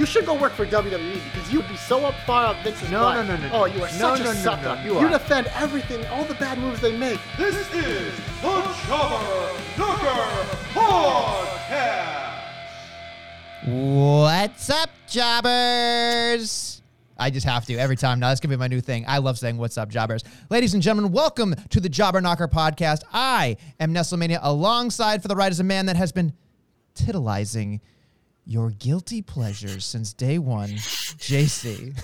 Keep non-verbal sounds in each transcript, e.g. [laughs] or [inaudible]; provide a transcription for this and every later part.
You should go work for WWE because you'd be so up far up Vince's No, butt. no, no, no, oh, no. Oh, you are No, such no, a no, sucker. no, you you are. defend everything, all the bad moves they make. This is the Jobber Knocker Podcast. What's up, jobbers? I just have to every time now. That's gonna be my new thing. I love saying "What's up, jobbers?" Ladies and gentlemen, welcome to the Jobber Knocker podcast. I am Nestlemania, alongside for the ride is a man that has been titillizing your guilty pleasures since day one, JC.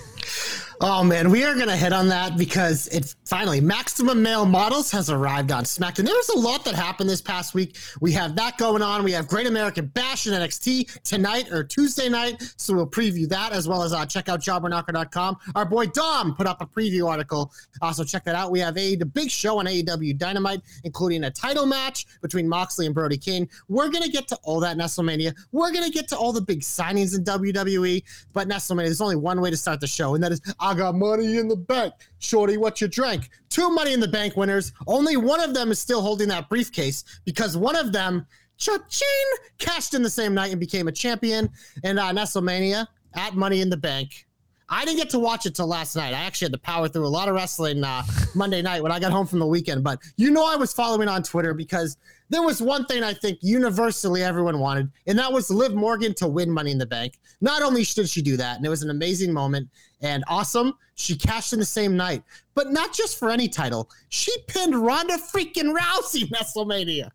Oh man, we are gonna hit on that because it finally Maximum Male Models has arrived on SmackDown. There was a lot that happened this past week. We have that going on. We have Great American Bash in NXT tonight or Tuesday night, so we'll preview that as well as uh, check out jobberknocker.com. Our boy Dom put up a preview article, also check that out. We have a the big show on AEW Dynamite, including a title match between Moxley and Brody King. We're gonna get to all that WrestleMania. We're gonna get to all the big signings in WWE, but Nestlemania, there's only one way to start the show, and that is I got money in the bank. Shorty, what you drank? Two money in the bank winners. Only one of them is still holding that briefcase because one of them, cha-ching, cashed in the same night and became a champion. And uh, Nestlemania at Money in the Bank. I didn't get to watch it till last night. I actually had to power through a lot of wrestling uh, Monday night when I got home from the weekend. But you know, I was following on Twitter because there was one thing I think universally everyone wanted, and that was Liv Morgan to win Money in the Bank. Not only should she do that, and it was an amazing moment and awesome, she cashed in the same night, but not just for any title. She pinned Ronda freaking Rousey, WrestleMania.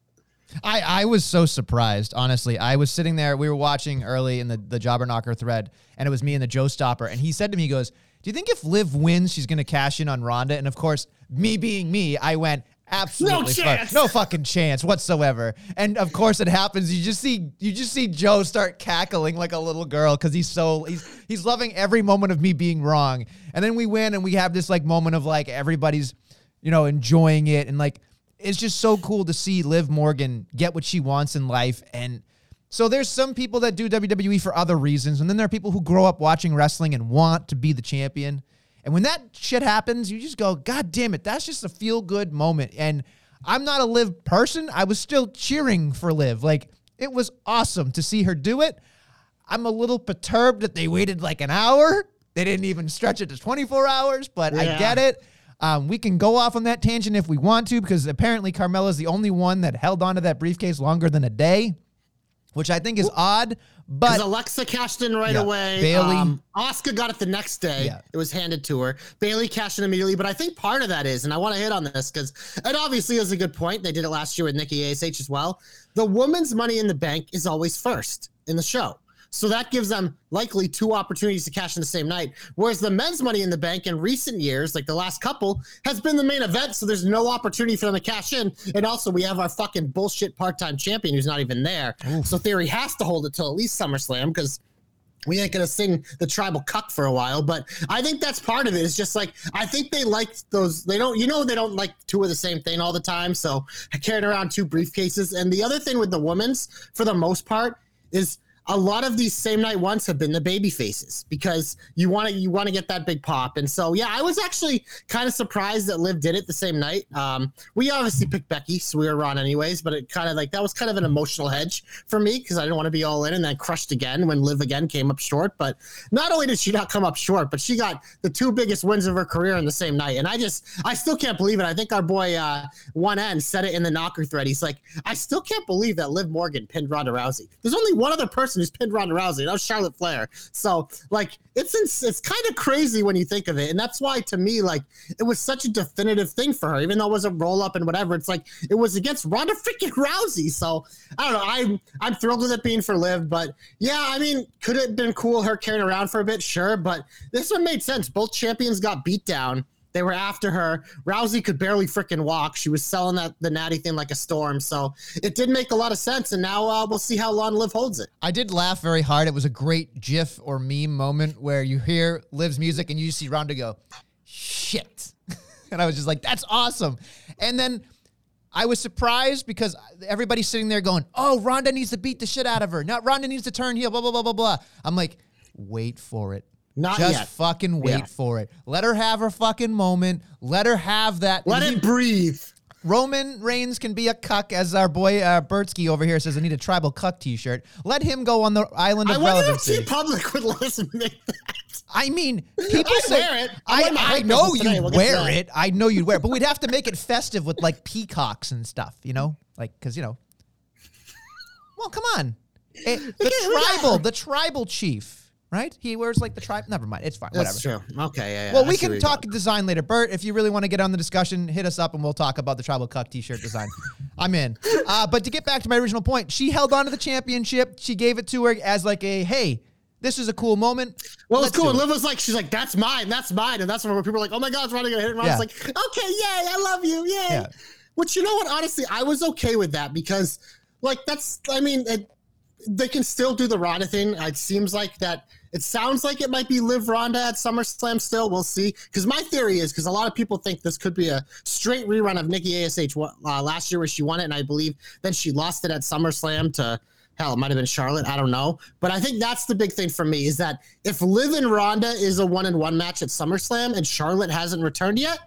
I, I was so surprised, honestly. I was sitting there, we were watching early in the, the Jobber Knocker thread, and it was me and the Joe Stopper. And he said to me, he goes, Do you think if Liv wins, she's going to cash in on Ronda? And of course, me being me, I went, Absolutely, fuck- chance. no fucking chance whatsoever. And of course, it happens. You just see, you just see Joe start cackling like a little girl because he's so he's he's loving every moment of me being wrong. And then we win, and we have this like moment of like everybody's, you know, enjoying it, and like it's just so cool to see Liv Morgan get what she wants in life. And so there's some people that do WWE for other reasons, and then there are people who grow up watching wrestling and want to be the champion. And when that shit happens, you just go, God damn it, that's just a feel good moment. And I'm not a live person. I was still cheering for live. Like, it was awesome to see her do it. I'm a little perturbed that they waited like an hour. They didn't even stretch it to 24 hours, but I get it. Um, we can go off on that tangent if we want to, because apparently Carmella's the only one that held onto that briefcase longer than a day, which I think is odd. But Alexa cashed in right Yeah. away. Bayley, Um, Asuka got it the next day. Yeah. It was handed to her. Bayley cashed in immediately. But I think part of that is, and I want to hit on this because it obviously is a good point. They did it last year with Nikki ASH as well. The woman's money in the bank is always first in the show. So that gives them likely two opportunities to cash in the same night. Whereas the men's money in the bank in recent years, like the last couple, has been the main event. So there's no opportunity for them to cash in. And also, we have our fucking bullshit part time champion who's not even there. So Theory has to hold it till at least SummerSlam because we ain't gonna sing the tribal cuck for a while, but I think that's part of it. It's just like I think they like those. They don't, you know, they don't like two of the same thing all the time. So I carried around two briefcases. And the other thing with the women's, for the most part, is a lot of these same night ones have been the baby faces because you want to you want to get that big pop. And so yeah, I was actually kind of surprised that Liv did it the same night. Um, we obviously picked Becky, so we were on anyways, but it kind of like that was kind of an emotional hedge for me because I didn't want to be all in and then crushed again when Liv again came up short. But not only did she not come up short, but she got the two biggest wins of her career in the same night. And I just I still can't believe it. I think our boy uh, one end said it in the knocker thread. He's like, I still can't believe that Liv Morgan pinned Ronda Rousey. There's only one other person who's pinned Ronda Rousey. That was Charlotte Flair. So like it's ins- it's kind of crazy when you think of it, and that's why to me like it was such a definitive thing for her, even though it was a roll up and whatever. It's like it was against Ronda freaking Rousey. So I don't know. I'm I'm thrilled with it being for Liv, but yeah, I mean, could it have been cool her carrying around for a bit? Sure, but this one made sense. Both champions got beat down. They were after her. Rousey could barely freaking walk. She was selling that the natty thing like a storm. So it did make a lot of sense. And now uh, we'll see how long Liv holds it. I did laugh very hard. It was a great GIF or meme moment where you hear Liv's music and you see Ronda go, shit. [laughs] and I was just like, that's awesome. And then I was surprised because everybody's sitting there going, oh, Ronda needs to beat the shit out of her. Not Ronda needs to turn heel, blah, blah, blah, blah, blah. I'm like, wait for it. Not Just yet. fucking wait Yeah. for it. Let her have her fucking moment. Let her have that. Let He- it breathe. Roman Reigns can be a cuck, as our boy uh, Bertsky over here says. I need a tribal cuck T-shirt. Let him go on the island of I of wonder if relevancy. Public would [laughs] let us make that. I mean, people I'd say wear it. I I, I know you We'll wear it. I know you'd wear it, but we'd have to make it festive with like peacocks and stuff. You know, like because you know. Well, come on, Eh, the tribal, the tribal chief, right? He wears like the tribe. Never mind, it's fine. Whatever. That's true. Okay, yeah, yeah. Well, I we can talk design later. Bert, if you really want to get on the discussion, hit us up and we'll talk about the Tribal Cuck t shirt design. [laughs] I'm in. Uh, but to get back to my original point, she held on to the championship. She gave it to her as like a, hey, this is a cool moment. Well, Let's it's cool. And it. Liv was like, she's like, that's mine, that's mine, and that's where people are like, oh my god, it's gonna hit. And Ronda's Yeah. like, okay, yay, I love you, yay. Yeah. Which you know what? Honestly, I was okay with that because, like, that's. I mean, it, they can still do the Ronda thing. It seems like that. It sounds like it might be Liv Ronda at SummerSlam. Still, we'll see. Because my theory is because a lot of people think this could be a straight rerun of Nikki Ash uh, last year where she won it, and I believe then she lost it at SummerSlam to hell, it might have been Charlotte. I don't know. But I think that's the big thing for me is that if Liv and Ronda is a one and one match at SummerSlam and Charlotte hasn't returned yet,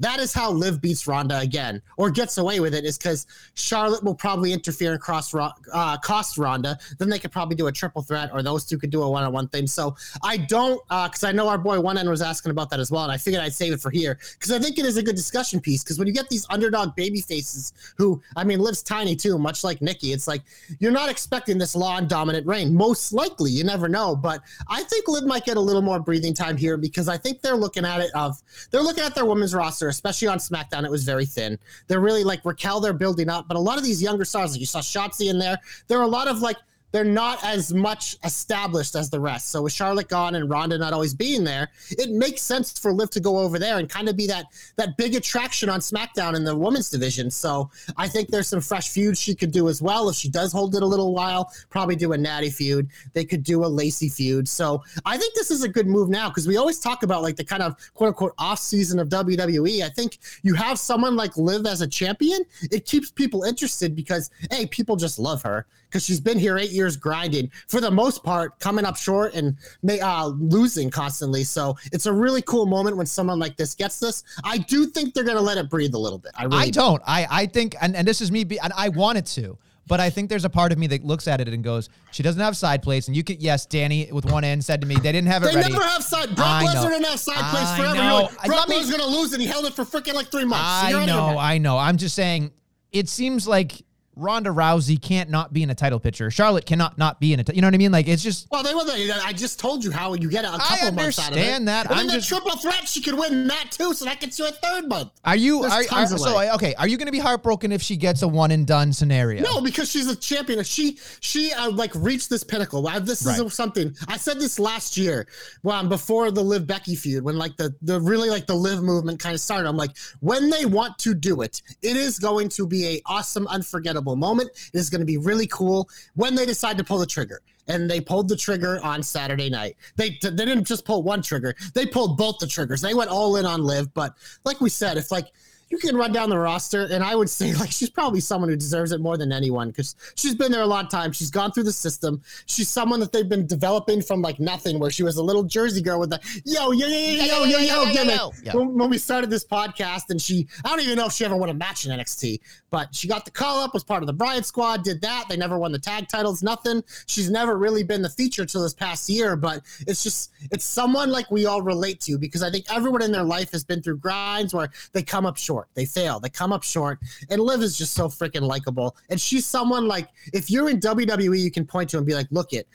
that is how Liv beats Ronda again or gets away with it is because Charlotte will probably interfere and cross uh, cost Ronda. Then they could probably do a triple threat or those two could do a one on one thing. So I don't, because I know our boy One End was asking about that as well. And I figured I'd save it for here because I think it is a good discussion piece. Because when you get these underdog baby faces who, I mean, Liv's tiny too, much like Nikki, it's like you're not expecting this and dominant reign. Most likely, you never know. But I think Liv might get a little more breathing time here because I think they're looking at it of they're looking at their women's roster, especially on SmackDown. It was very thin. They're really like Raquel. They're building up, but a lot of these younger stars, like you saw Shotzi in there. There are a lot of like they're not as much established as the rest. So with Charlotte gone and Ronda not always being there, it makes sense for Liv to go over there and kind of be that that big attraction on SmackDown in the women's division. So I think there's some fresh feuds she could do as well if she does hold it a little while. Probably do a Natty feud. They could do a Lacey feud. So I think this is a good move now because we always talk about like the kind of quote unquote off season of WWE. I think you have someone like Liv as a champion. It keeps people interested because hey, people just love her because she's been here eight years grinding for the most part, coming up short and may, uh, losing constantly. So it's a really cool moment when someone like this gets this. I do think they're going to let it breathe a little bit. I really I do. don't. I, I think, and, and this is me, be, and I wanted to, but I think there's a part of me that looks at it and goes, she doesn't have side plates. And you could, yes, Danny with one end said to me, they didn't have it They ready. never have side. Brock Lesnar didn't have side plates I forever. Like, Brock Lesnar's to lose, and he held it for freaking like three months. I you're on your know. I know. I'm just saying, it seems like Ronda Rousey can't not be in a title picture. Charlotte cannot not be in a. T- you know what I mean? Like it's just. Well, they will. They, I just told you how you get a couple months out of it. understand that. And then I'm the just- triple threat, she could win that too, so that gets you a third month. Are you? Are, are, so okay? Are you going to be heartbroken if she gets a one and done scenario? No, because she's a champion. She she uh, like reached this pinnacle. I, this is Right. something I said this last year, well, before the Liv Becky feud, when like the the really like the Liv movement kind of started. I'm like, when they want to do it, it is going to be a awesome, unforgettable moment. It is going to be really cool when they decide to pull the trigger. And they pulled the trigger on Saturday night. They they didn't just pull one trigger; they pulled both the triggers. They went all in on Liv. But like we said, if like you can run down the roster, and I would [laughs] say like she's probably someone who deserves it more than anyone because she's been there a lot of time. She's gone through the system. She's someone that they've been developing from like nothing, where she was a little Jersey girl with the yo yo yo yo yo yo yo gimmick. When, when we started this podcast, and she I don't even know if she ever won a match in NXT, but she got the call up, was part of the Riott squad, did that. They never won the tag titles, nothing. She's never really been the feature till this past year, but it's just it's someone like we all relate to because I think everyone in their life has been through grinds where they come up short, they fail, they come up short, and Liv is just so freaking likable. And she's someone like if you're in WWE, you can point to and be like, look it.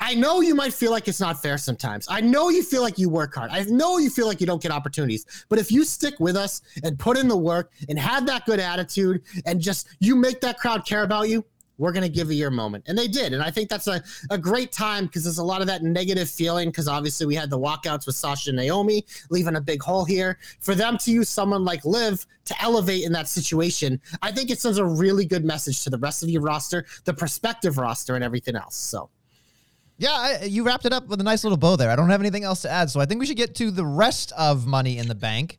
I know you might feel like it's not fair sometimes. I know you feel like you work hard. I know you feel like you don't get opportunities. But if you stick with us and put in the work and have that good attitude and just you make that crowd care about you, we're going to give you your moment. And they did. And I think that's a, a great time because there's a lot of that negative feeling because obviously we had the walkouts with Sasha and Naomi, leaving a big hole here. For them to use someone like Liv to elevate in that situation, I think it sends a really good message to the rest of your roster, the prospective roster, and everything else. So. Yeah, I, you wrapped it up with a nice little bow there. I don't have anything else to add, so I think we should get to the rest of Money in the Bank.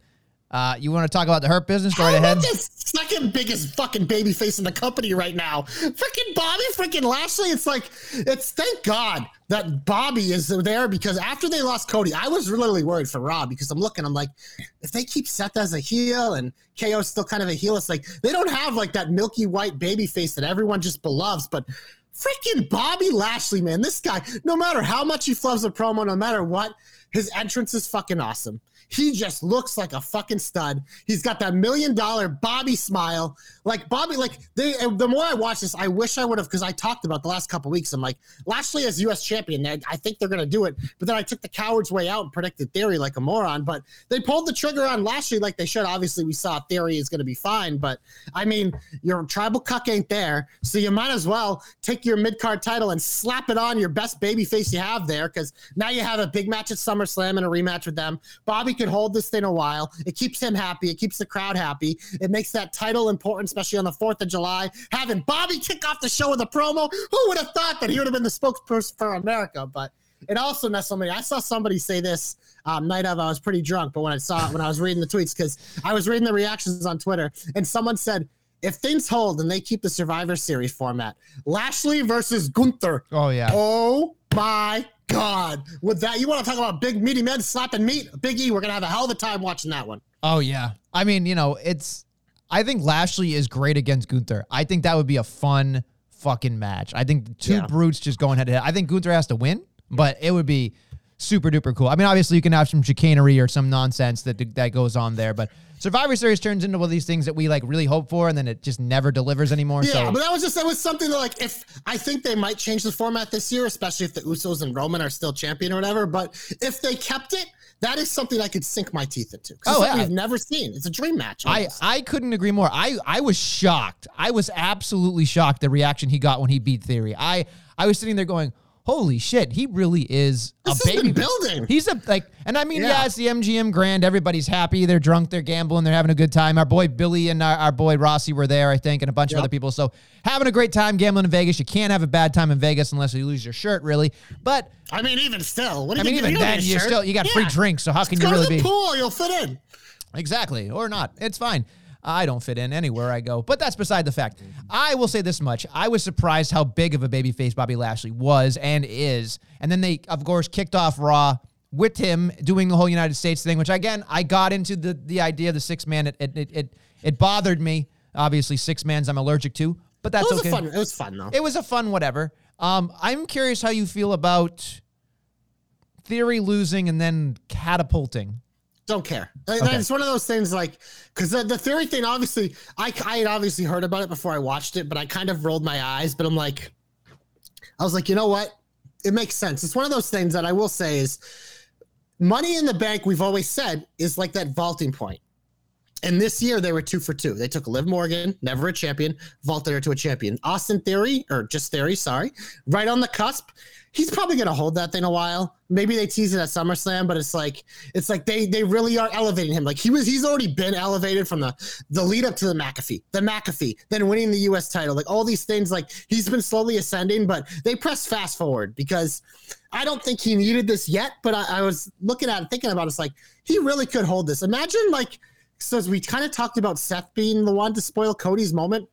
Uh, you want to talk about the Hurt business? Go right ahead. the second biggest fucking baby face in the company right now? Freaking Bobby, freaking Lashley. It's like, it's thank God that Bobby is there because after they lost Cody, I was really worried for Raw because I'm looking, I'm like, if they keep Seth as a heel and KO still kind of a heel, it's like they don't have like that milky white baby face that everyone just beloves, but freaking Bobby Lashley, man, this guy, no matter how much he flubs a promo, no matter what, his entrance is fucking awesome. He just looks like a fucking stud. He's got that million dollar Bobby smile. Like Bobby, like they the more I watch this, I wish I would have because I talked about the last couple weeks. I'm like, Lashley as US champion, I think they're gonna do it. But then I took the coward's way out and predicted theory like a moron. But they pulled the trigger on Lashley like they should. Obviously, we saw theory is gonna be fine. But I mean, your tribal cuck ain't there. So you might as well take your mid-card title and slap it on your best baby face you have there, because now you have a big match at SummerSlam and a rematch with them. Bobby could hold this thing a while. It keeps him happy. It keeps the crowd happy. It makes that title important, especially on the 4th of July. Having Bobby kick off the show with a promo, who would have thought that he would have been the spokesperson for America? But it also me. I saw somebody say this um, night of. I was pretty drunk, but when I saw it, when I was reading the tweets, because I was reading the reactions on Twitter, and someone said, if things hold and they keep the Survivor Series format, Lashley versus Gunther. Oh yeah. Oh my God. With that, you want to talk about big meaty men slapping meat? Big E, we're going to have a hell of a time watching that one. Oh yeah. I mean, you know, it's. I think Lashley is great against Gunther. I think that would be a fun fucking match. I think two Yeah. brutes just going head to head. I think Gunther has to win, but it would be super duper cool. I mean, obviously you can have some chicanery or some nonsense that that goes on there, but Survivor Series turns into one of these things that we like really hope for, and then it just never delivers anymore. Yeah, so but that was just that was something that like if I think they might change the format this year, especially if the Usos and Roman are still champion or whatever. But if they kept it, that is something I could sink my teeth into. Oh, yeah. we've never seen. It's a dream match. I. I couldn't agree more. I, I was shocked. I was absolutely shocked the reaction he got when he beat Theory. I I was sitting there going, "Holy shit, he really is This a baby." building. He's a like, and I mean, yeah. Yeah. it's the MGM Grand. Everybody's happy. They're drunk. They're gambling. They're having a good time. Our boy Billy and our, our boy Rossi were there, I think, and a bunch of other people. So having a great time gambling in Vegas. You can't have a bad time in Vegas unless you lose your shirt, really. But I mean, even still, what do I you mean, even then, you still you got free drinks. So how can Go you to really the be? pool. You'll fit in. Exactly, or not. It's fine. I don't fit in anywhere I go, but that's beside the fact. I will say this much: I was surprised how big of a babyface Bobby Lashley was and is. And then they, of course, kicked off Raw with him doing the whole United States thing, which again I got into the the idea of the six man. It it it it, it bothered me. Obviously, six mans I'm allergic to, but that's It was okay. a fun. It was fun though. It was a fun whatever. Um, I'm curious how you feel about Theory losing and then catapulting. Don't care. Okay. It's one of those things like because the, the theory thing. Obviously, I I had obviously heard about it before I watched it, but I kind of rolled my eyes. But I'm like, I was like, you know what? It makes sense. It's one of those things that I will say is money in the bank. We've always said is like that vaulting point. And this year they were two for two. They took Liv Morgan, never a champion, vaulted her to a champion. Austin Theory, or just Theory, sorry, right on the cusp. He's probably gonna hold that thing a while. Maybe they tease it at SummerSlam, but it's like it's like they they really are elevating him. Like he was, he's already been elevated from the the lead up to the McAfee, the McAfee, then winning the U.S. title, like all these things. Like he's been slowly ascending, but they press fast forward because I don't think he needed this yet. But I, I was looking at it, thinking about it, it's like he really could hold this. Imagine like so as we kind of talked about Seth being the one to spoil Cody's moment.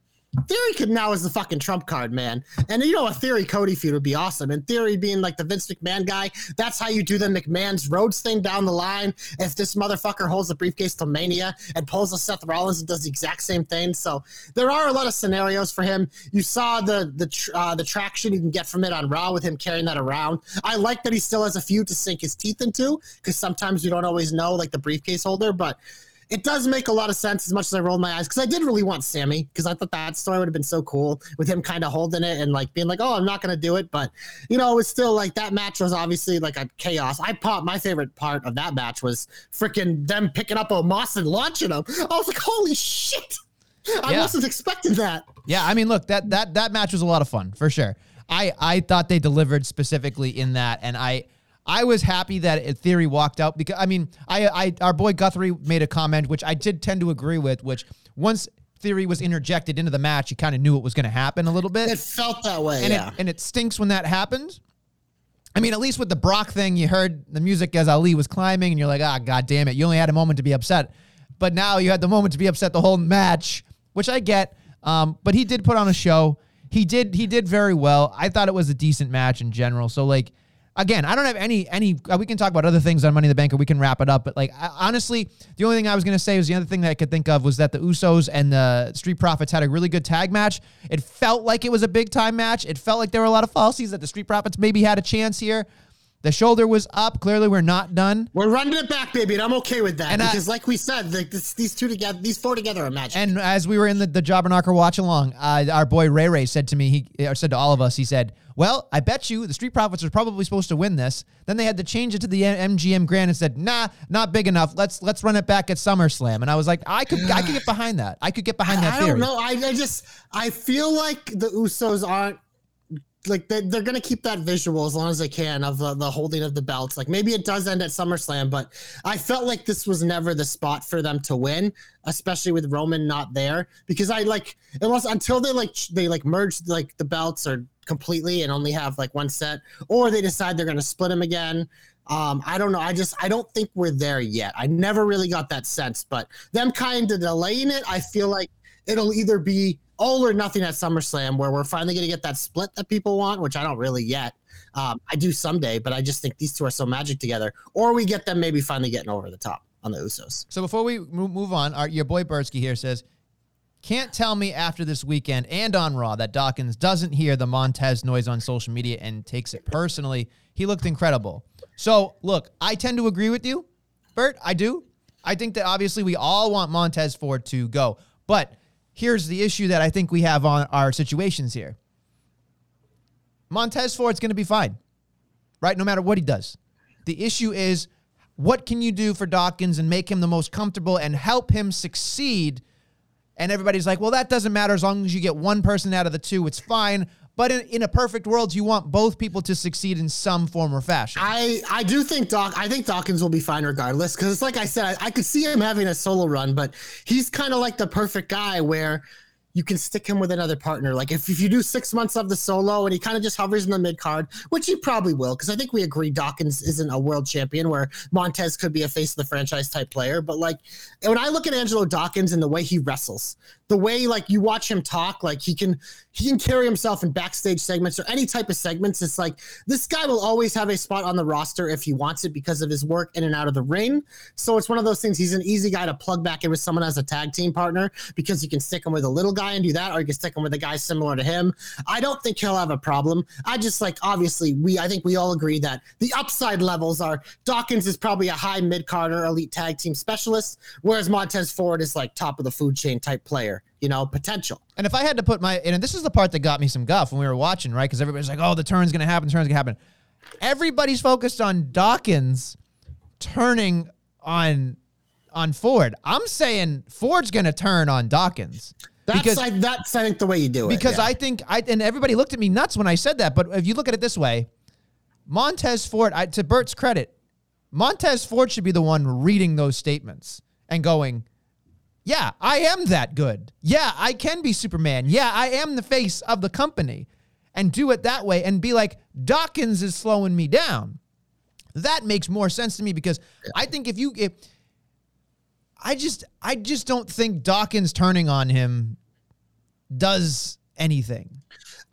Theory could now is the fucking trump card, man. And you know, a Theory Cody feud would be awesome. And Theory being like the Vince McMahon guy, that's how you do the McMahon's Rhodes thing down the line. If this motherfucker holds the briefcase till Mania and pulls a Seth Rollins and does the exact same thing, so there are a lot of scenarios for him. You saw the the uh, the traction you can get from it on Raw with him carrying that around. I like that he still has a feud to sink his teeth into because sometimes you don't always know, like the briefcase holder, but it does make a lot of sense as much as I rolled my eyes because I did really want Sammy because I thought that story would have been so cool with him kind of holding it and like being like, oh, I'm not going to do it. But, you know, it was still like that match was obviously like a chaos. I popped my favorite part of that match was freaking them picking up Omos and launching him. I was like, holy shit. I Yeah. wasn't expecting that. Yeah, I mean, look that that that match was a lot of fun for sure. I I thought they delivered specifically in that, and I I was happy that Theory walked out because I mean, I I our boy Guthrie made a comment which I did tend to agree with, which once Theory was interjected into the match, you kind of knew what was going to happen a little bit. It felt that way, and yeah. it and it stinks when that happens. I mean, at least with the Brock thing, you heard the music as Ali was climbing, and you're like, ah, god damn it, you only had a moment to be upset, but now you had the moment to be upset the whole match, which I get. Um, but he did put on a show. He did he did very well. I thought it was a decent match in general. So like again, I don't have any any. Uh, we can talk about other things on Money in the Bank, or we can wrap it up. But like I, honestly, the only thing I was gonna say was the other thing that I could think of was that the Usos and the Street Profits had a really good tag match. It felt like it was a big time match. It felt like there were a lot of falsies that the Street Profits maybe had a chance here. The shoulder was up. Clearly, we're not done. We're running it back, baby, and I'm okay with that And I- because, like we said, like this, these two together, these four together are magic. And as we were in the, the Jobber Knocker watch along, uh, our boy Ray Ray said to me, he or said to all of us, he said, "Well, I bet you the Street Profits are probably supposed to win this. Then they had to change it to the MGM Grand and said, nah, not big enough. Let's let's run it back at SummerSlam." And I was like, I could I could get [sighs] behind that. I could get behind that I theory. don't know. I, I just I feel like the Usos aren't like they, they're gonna keep that visual as long as they can of the, the holding of the belts. Like maybe it does end at SummerSlam, but I felt like this was never the spot for them to win, especially with Roman not there. Because I like unless until they like they like merge like the belts or completely and only have like one set, or they decide they're gonna split them again. Um, I don't know. I just I don't think we're there yet. I never really got that sense, but them kind of delaying it, I feel like it'll either be all or nothing at SummerSlam, where we're finally going to get that split that people want, which I don't really yet. Um, I do someday, but I just think these two are so magic together. Or we get them maybe finally getting over the top on the Usos. So before we move on, our, your boy Bertsky here says, "Can't tell me after this weekend and on Raw that Dawkins doesn't hear the Montez noise on social media and takes it personally. He looked incredible." So look, I tend to agree with you, Bert. I do. I think that obviously we all want Montez Ford to go, but here's the issue that I think we have on our situations here. Montez Ford's going to be fine, right? No matter what he does. The issue is what can you do for Dawkins and make him the most comfortable and help him succeed? And everybody's like, well, that doesn't matter as long as you get one person out of the two, it's fine. But in, in a perfect world, you want both people to succeed in some form or fashion. I I do think Doc. I think Dawkins will be fine regardless because it's like I said, I, I could see him having a solo run, but he's kind of like the perfect guy where you can stick him with another partner. Like if, if you do six months of the solo and he kind of just hovers in the mid card, which he probably will, because I think we agree Dawkins isn't a world champion where Montez could be a face of the franchise type player. But like when I look at Angelo Dawkins and the way he wrestles, the way like you watch him talk, like he can he can carry himself in backstage segments or any type of segments. It's like this guy will always have a spot on the roster if he wants it because of his work in and out of the ring. So it's one of those things. He's an easy guy to plug back in with someone as a tag team partner because you can stick him with a little guy and do that, or you can stick him with a guy similar to him. I don't think he'll have a problem. I just like obviously we I think we all agree that the upside levels are Dawkins is probably a high mid carder elite tag team specialist, whereas Montez Ford is like top of the food chain type player. You know, potential. And if I had to put my, and this is the part that got me some guff when we were watching, right? Because everybody's like, oh, the turn's going to happen, the turn's going to happen. Everybody's focused on Dawkins turning on on Ford. I'm saying Ford's going to turn on Dawkins. That's because I, that's I think the way you do it. because yeah. I think I and everybody looked at me nuts when I said that. But if you look at it this way, Montez Ford, I, to Bert's credit, Montez Ford should be the one reading those statements and going, "Yeah, I am that good. Yeah, I can be Superman. Yeah, I am the face of the company," and do it that way and be like, "Dawkins is slowing me down." That makes more sense to me because I think if you if I just I just don't think Dawkins turning on him does anything.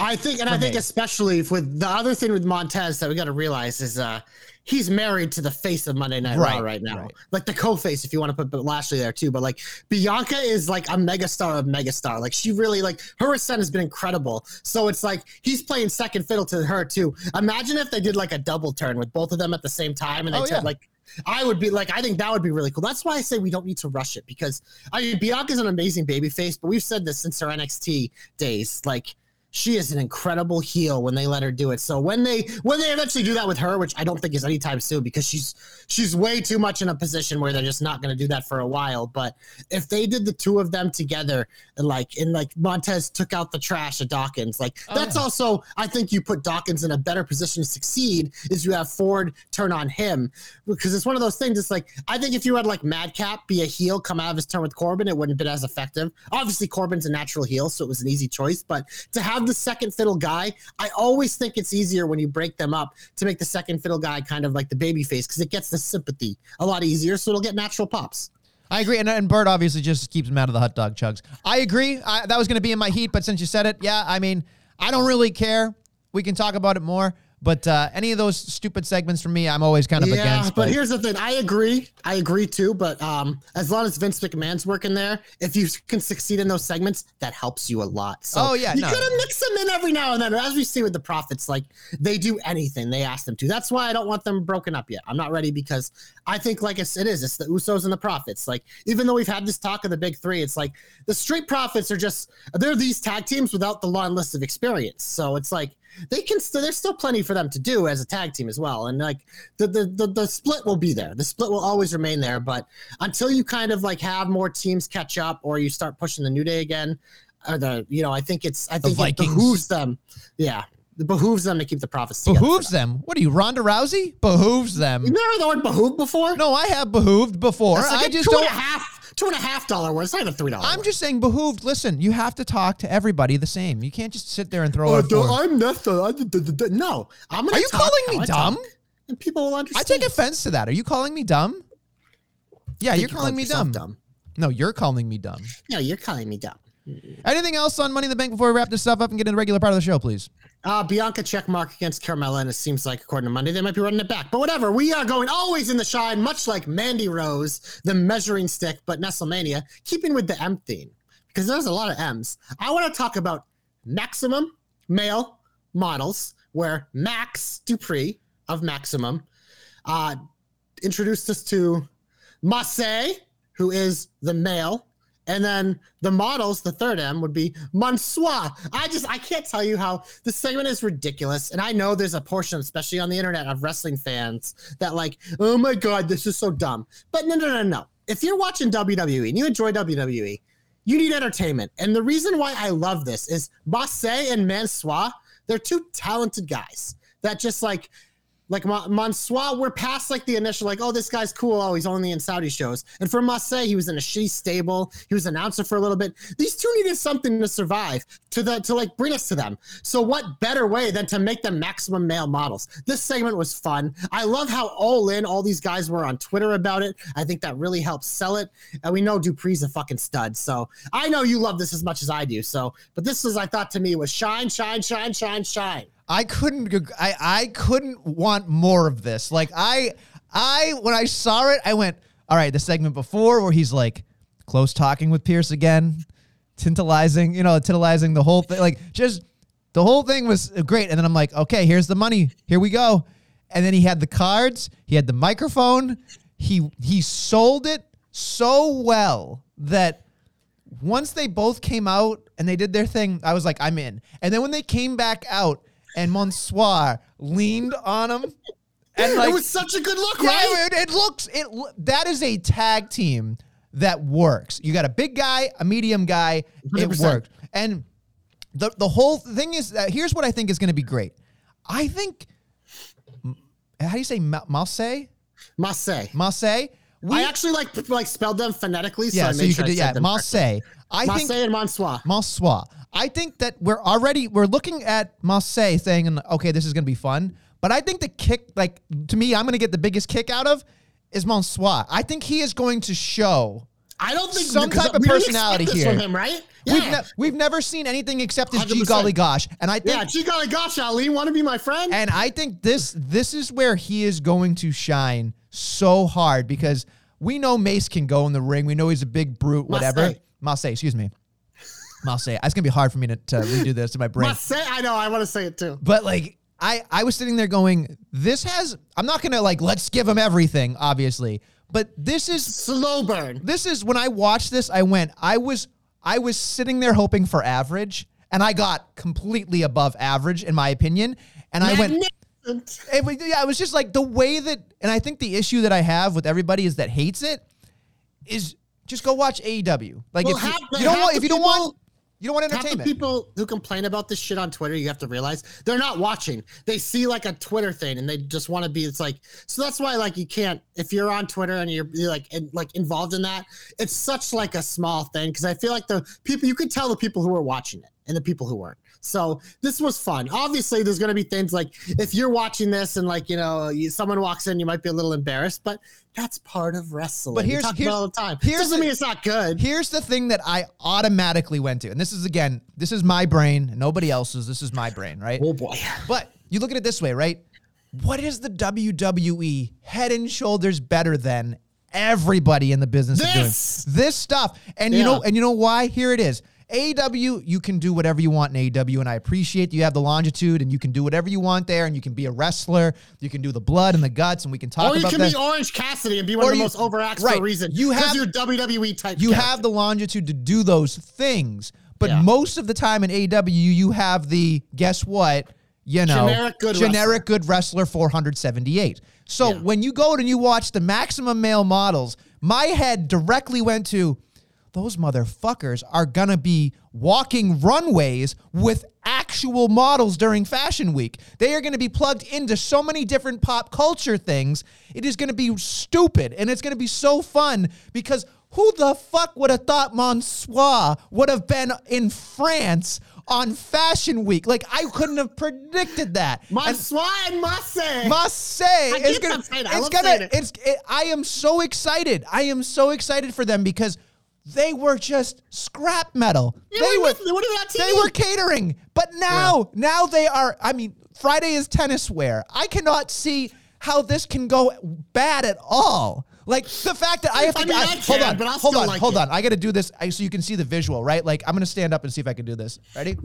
I think, and I think me. especially with the other thing with Montez that we got to realize is uh he's married to the face of Monday Night Right, Raw right now, right. like the co-face if you want to put Lashley there too. But like Bianca is like a megastar of megastar. Like she really like her ascent has been incredible. So it's like he's playing second fiddle to her too. Imagine if they did like a double turn with both of them at the same time and they Oh, said yeah. like. I would be like, I think that would be really cool. That's why I say we don't need to rush it because I mean, Bianca's an amazing baby face, but we've said this since her NXT days. Like, she is an incredible heel when they let her do it. So when they when they eventually do that with her, which I don't think is anytime soon because she's she's way too much in a position where they're just not going to do that for a while. But if they did the two of them together, and like and like Montez took out the trash of Dawkins, like Oh, that's yeah. also I think you put Dawkins in a better position to succeed is you have Ford turn on him because it's one of those things. It's like I think if you had like Madcap be a heel come out of his turn with Corbin, it wouldn't have been as effective. Obviously, Corbin's a natural heel, so it was an easy choice. But to have the second fiddle guy, I always think it's easier when you break them up to make the second fiddle guy kind of like the baby face because it gets the sympathy a lot easier, so it'll get natural pops. I agree, and, and Bert obviously just keeps him out of the hot dog chugs. I agree. I, that was going to be in my heat, but since you said it, yeah, I mean, I don't really care. We can talk about it more, but uh, any of those stupid segments for me, I'm always kind of yeah, against. but here's the thing. I agree. I agree too. But um, as long as Vince McMahon's working there, if you can succeed in those segments, that helps you a lot. So Oh, yeah, you no. gotta mix them in every now and then. As we see with the Profits, like they do anything they ask them to. That's why I don't want them broken up yet. I'm not ready because I think like it's, it is. It's the Usos and the Profits. Like even though we've had this talk of the big three, it's like the Street Profits are just they're these tag teams without the long list of experience. So it's like they can still there's still plenty for them to do as a tag team as well and like the, the the the split will be there the split will always remain there but until you kind of like have more teams catch up or you start pushing the new day again or the you know i think it's i think it behooves them yeah it behooves them to keep the profits together behooves them. What are you, Ronda Rousey? Behooves them. you never heard the word behoove before No, I have behooved before. Like I just don't. a half two and a half dollar word it's not even three dollars I'm just saying behooved. Listen, you have to talk to everybody the same. You can't just sit there and throw uh, oh, out. I'm Nesta. I did- did- did- no i'm gonna Are you calling me I dumb? talk, and people will understand. I take offense to that. Are you calling me dumb? Yeah, you're calling me yourself dumb. No, you're calling me dumb. no you're calling me dumb Anything else on Money in the Bank before we wrap this stuff up and get into the regular part of the show, please? Uh, Bianca check mark against Carmella, and it seems like, according to Monday, they might be running it back. But whatever, we are going always in the shine, much like Mandy Rose, the measuring stick, but Nestlemania, keeping with the M theme, because there's a lot of M's. I want to talk about Maximum male models, where Max Dupri of Maximum uh, introduced us to Masse, who is the male, and then the models, the third M would be Monsoir. I just I can't tell you how this segment is ridiculous. And I know there's a portion, especially on the internet, of wrestling fans that like, oh my god, this is so dumb. But no, no, no, no. If you're watching WWE and you enjoy WWE, you need entertainment. And the reason why I love this is Masse and Mansoir, they're two talented guys that just like like Mon- Mansoir, we're past like the initial, like, oh, this guy's cool. Oh, he's only in Saudi shows. And for Masse, he was in a shitty stable. He was an announcer for a little bit. These two needed something to survive, to the to like bring us to them. So what better way than to make them maximum male models? This segment was fun. I love how all in all these guys were on Twitter about it. I think that really helps sell it. And we know Dupri's a fucking stud. So I know you love this as much as I do. So, but this was, I thought to me, was shine, shine, shine, shine, shine. I couldn't I I couldn't want more of this. Like I I when I saw it, I went, all right, the segment before where he's like close talking with Pearce again, tantalizing, you know, tantalizing the whole thing. Like just the whole thing was uh, great. And then I'm like, okay, here's the money. Here we go. And then he had the cards, he had the microphone. He he sold it so well that once they both came out and they did their thing, I was like, I'm in. And then when they came back out and Monsoir leaned on him, and like, it was such a good look, yeah, right? it, it looks it. That is a tag team that works. You got a big guy, a medium guy. It 100%. worked, and the the whole thing is that here's what I think is going to be great. I think. How do you say Ma- Marseille? Marseille. Marseille. We, I actually like like spelled them phonetically, so yeah, I so made you sure could do yeah, them correctly. Marseille. I think and Monsoir. Marsois. I think that we're already we're looking at Marseille saying, okay, this is gonna be fun. But I think the kick, like to me, I'm gonna get the biggest kick out of is Monsoir. I think he is going to show. I don't think Some type of personality this here. From him, right? Yeah. We've, ne- we've never seen anything except his G 100%. golly gosh, and I think yeah, gee golly gosh, Ali, want to be my friend? and I think this this is where he is going to shine so hard because we know Mace can go in the ring. We know he's a big brute, whatever. Marseille. Excuse me. Marseille. It's gonna be hard for me to, to redo this in my brain. Marseille, I know, I want to say it too. But like I I was sitting there going, this has I'm not gonna like let's give him everything, obviously. But this is Slow burn. this is when I watched this, I went, I was I was sitting there hoping for average. and I got completely above average in my opinion. And I went, it was, yeah, it was just like the way that, and I think the issue that I have with everybody is that hates it is just go watch AEW. Like Well, if you, you don't want, if you don't want, you don't want entertainment. people who complain about this shit on Twitter, you have to realize they're not watching. They see like a Twitter thing and they just want to be. It's like so that's why like you can't if you're on Twitter and you're, you're like in, like involved in that. It's such like a small thing because I feel like the people you could tell the people who are watching it and the people who weren't. So this was fun. Obviously, there's going to be things like if you're watching this and like you know you, someone walks in, you might be a little embarrassed, but that's part of wrestling. But We here's- talk here's- about all the time. here's Doesn't the- mean it's not good. Here's the thing that I automatically went to, and this is again, this is my brain, nobody else's. This is my brain, right? oh boy. But you look at it this way, right? What is the WWE head and shoulders better than everybody in the business of doing This! this stuff? And you know, and you know why? Here it is. AEW, you can do whatever you want in AEW, and I appreciate that you have the longitude and you can do whatever you want there, and you can be a wrestler, you can do the blood and the guts, and we can talk Or you about can that. be Orange Cassidy and be one Or of the you- most overacts right. for a reason. You have- you're WWE type. you character. have the longitude to do those things. But Yeah. most of the time in AEW, you have the guess what? You know, Generic good generic good wrestler 478. So Yeah. when you go and you watch the maximum male models, my head directly went to those motherfuckers are gonna be walking runways with actual models during fashion week. They are gonna be plugged into so many different pop culture things. It is gonna be stupid and it's gonna be so fun because who the fuck would have thought Monsois would have been in France on fashion week? Like I couldn't have predicted that. My And- swine must say. must say I it's keep gonna saying it. I it's gonna it. it's it, I am so excited. I am so excited for them because they were just scrap metal. They they were were nothing. They were not they were catering, but now now they are. I mean, Friday is tennis wear. I cannot see how this can go bad at all. Like the fact that I have to I mean, I hold can, on, but I'll hold still on, like hold it. on. I got to do this so you can see the visual, right? Like I'm gonna stand up and see if I can do this. Ready?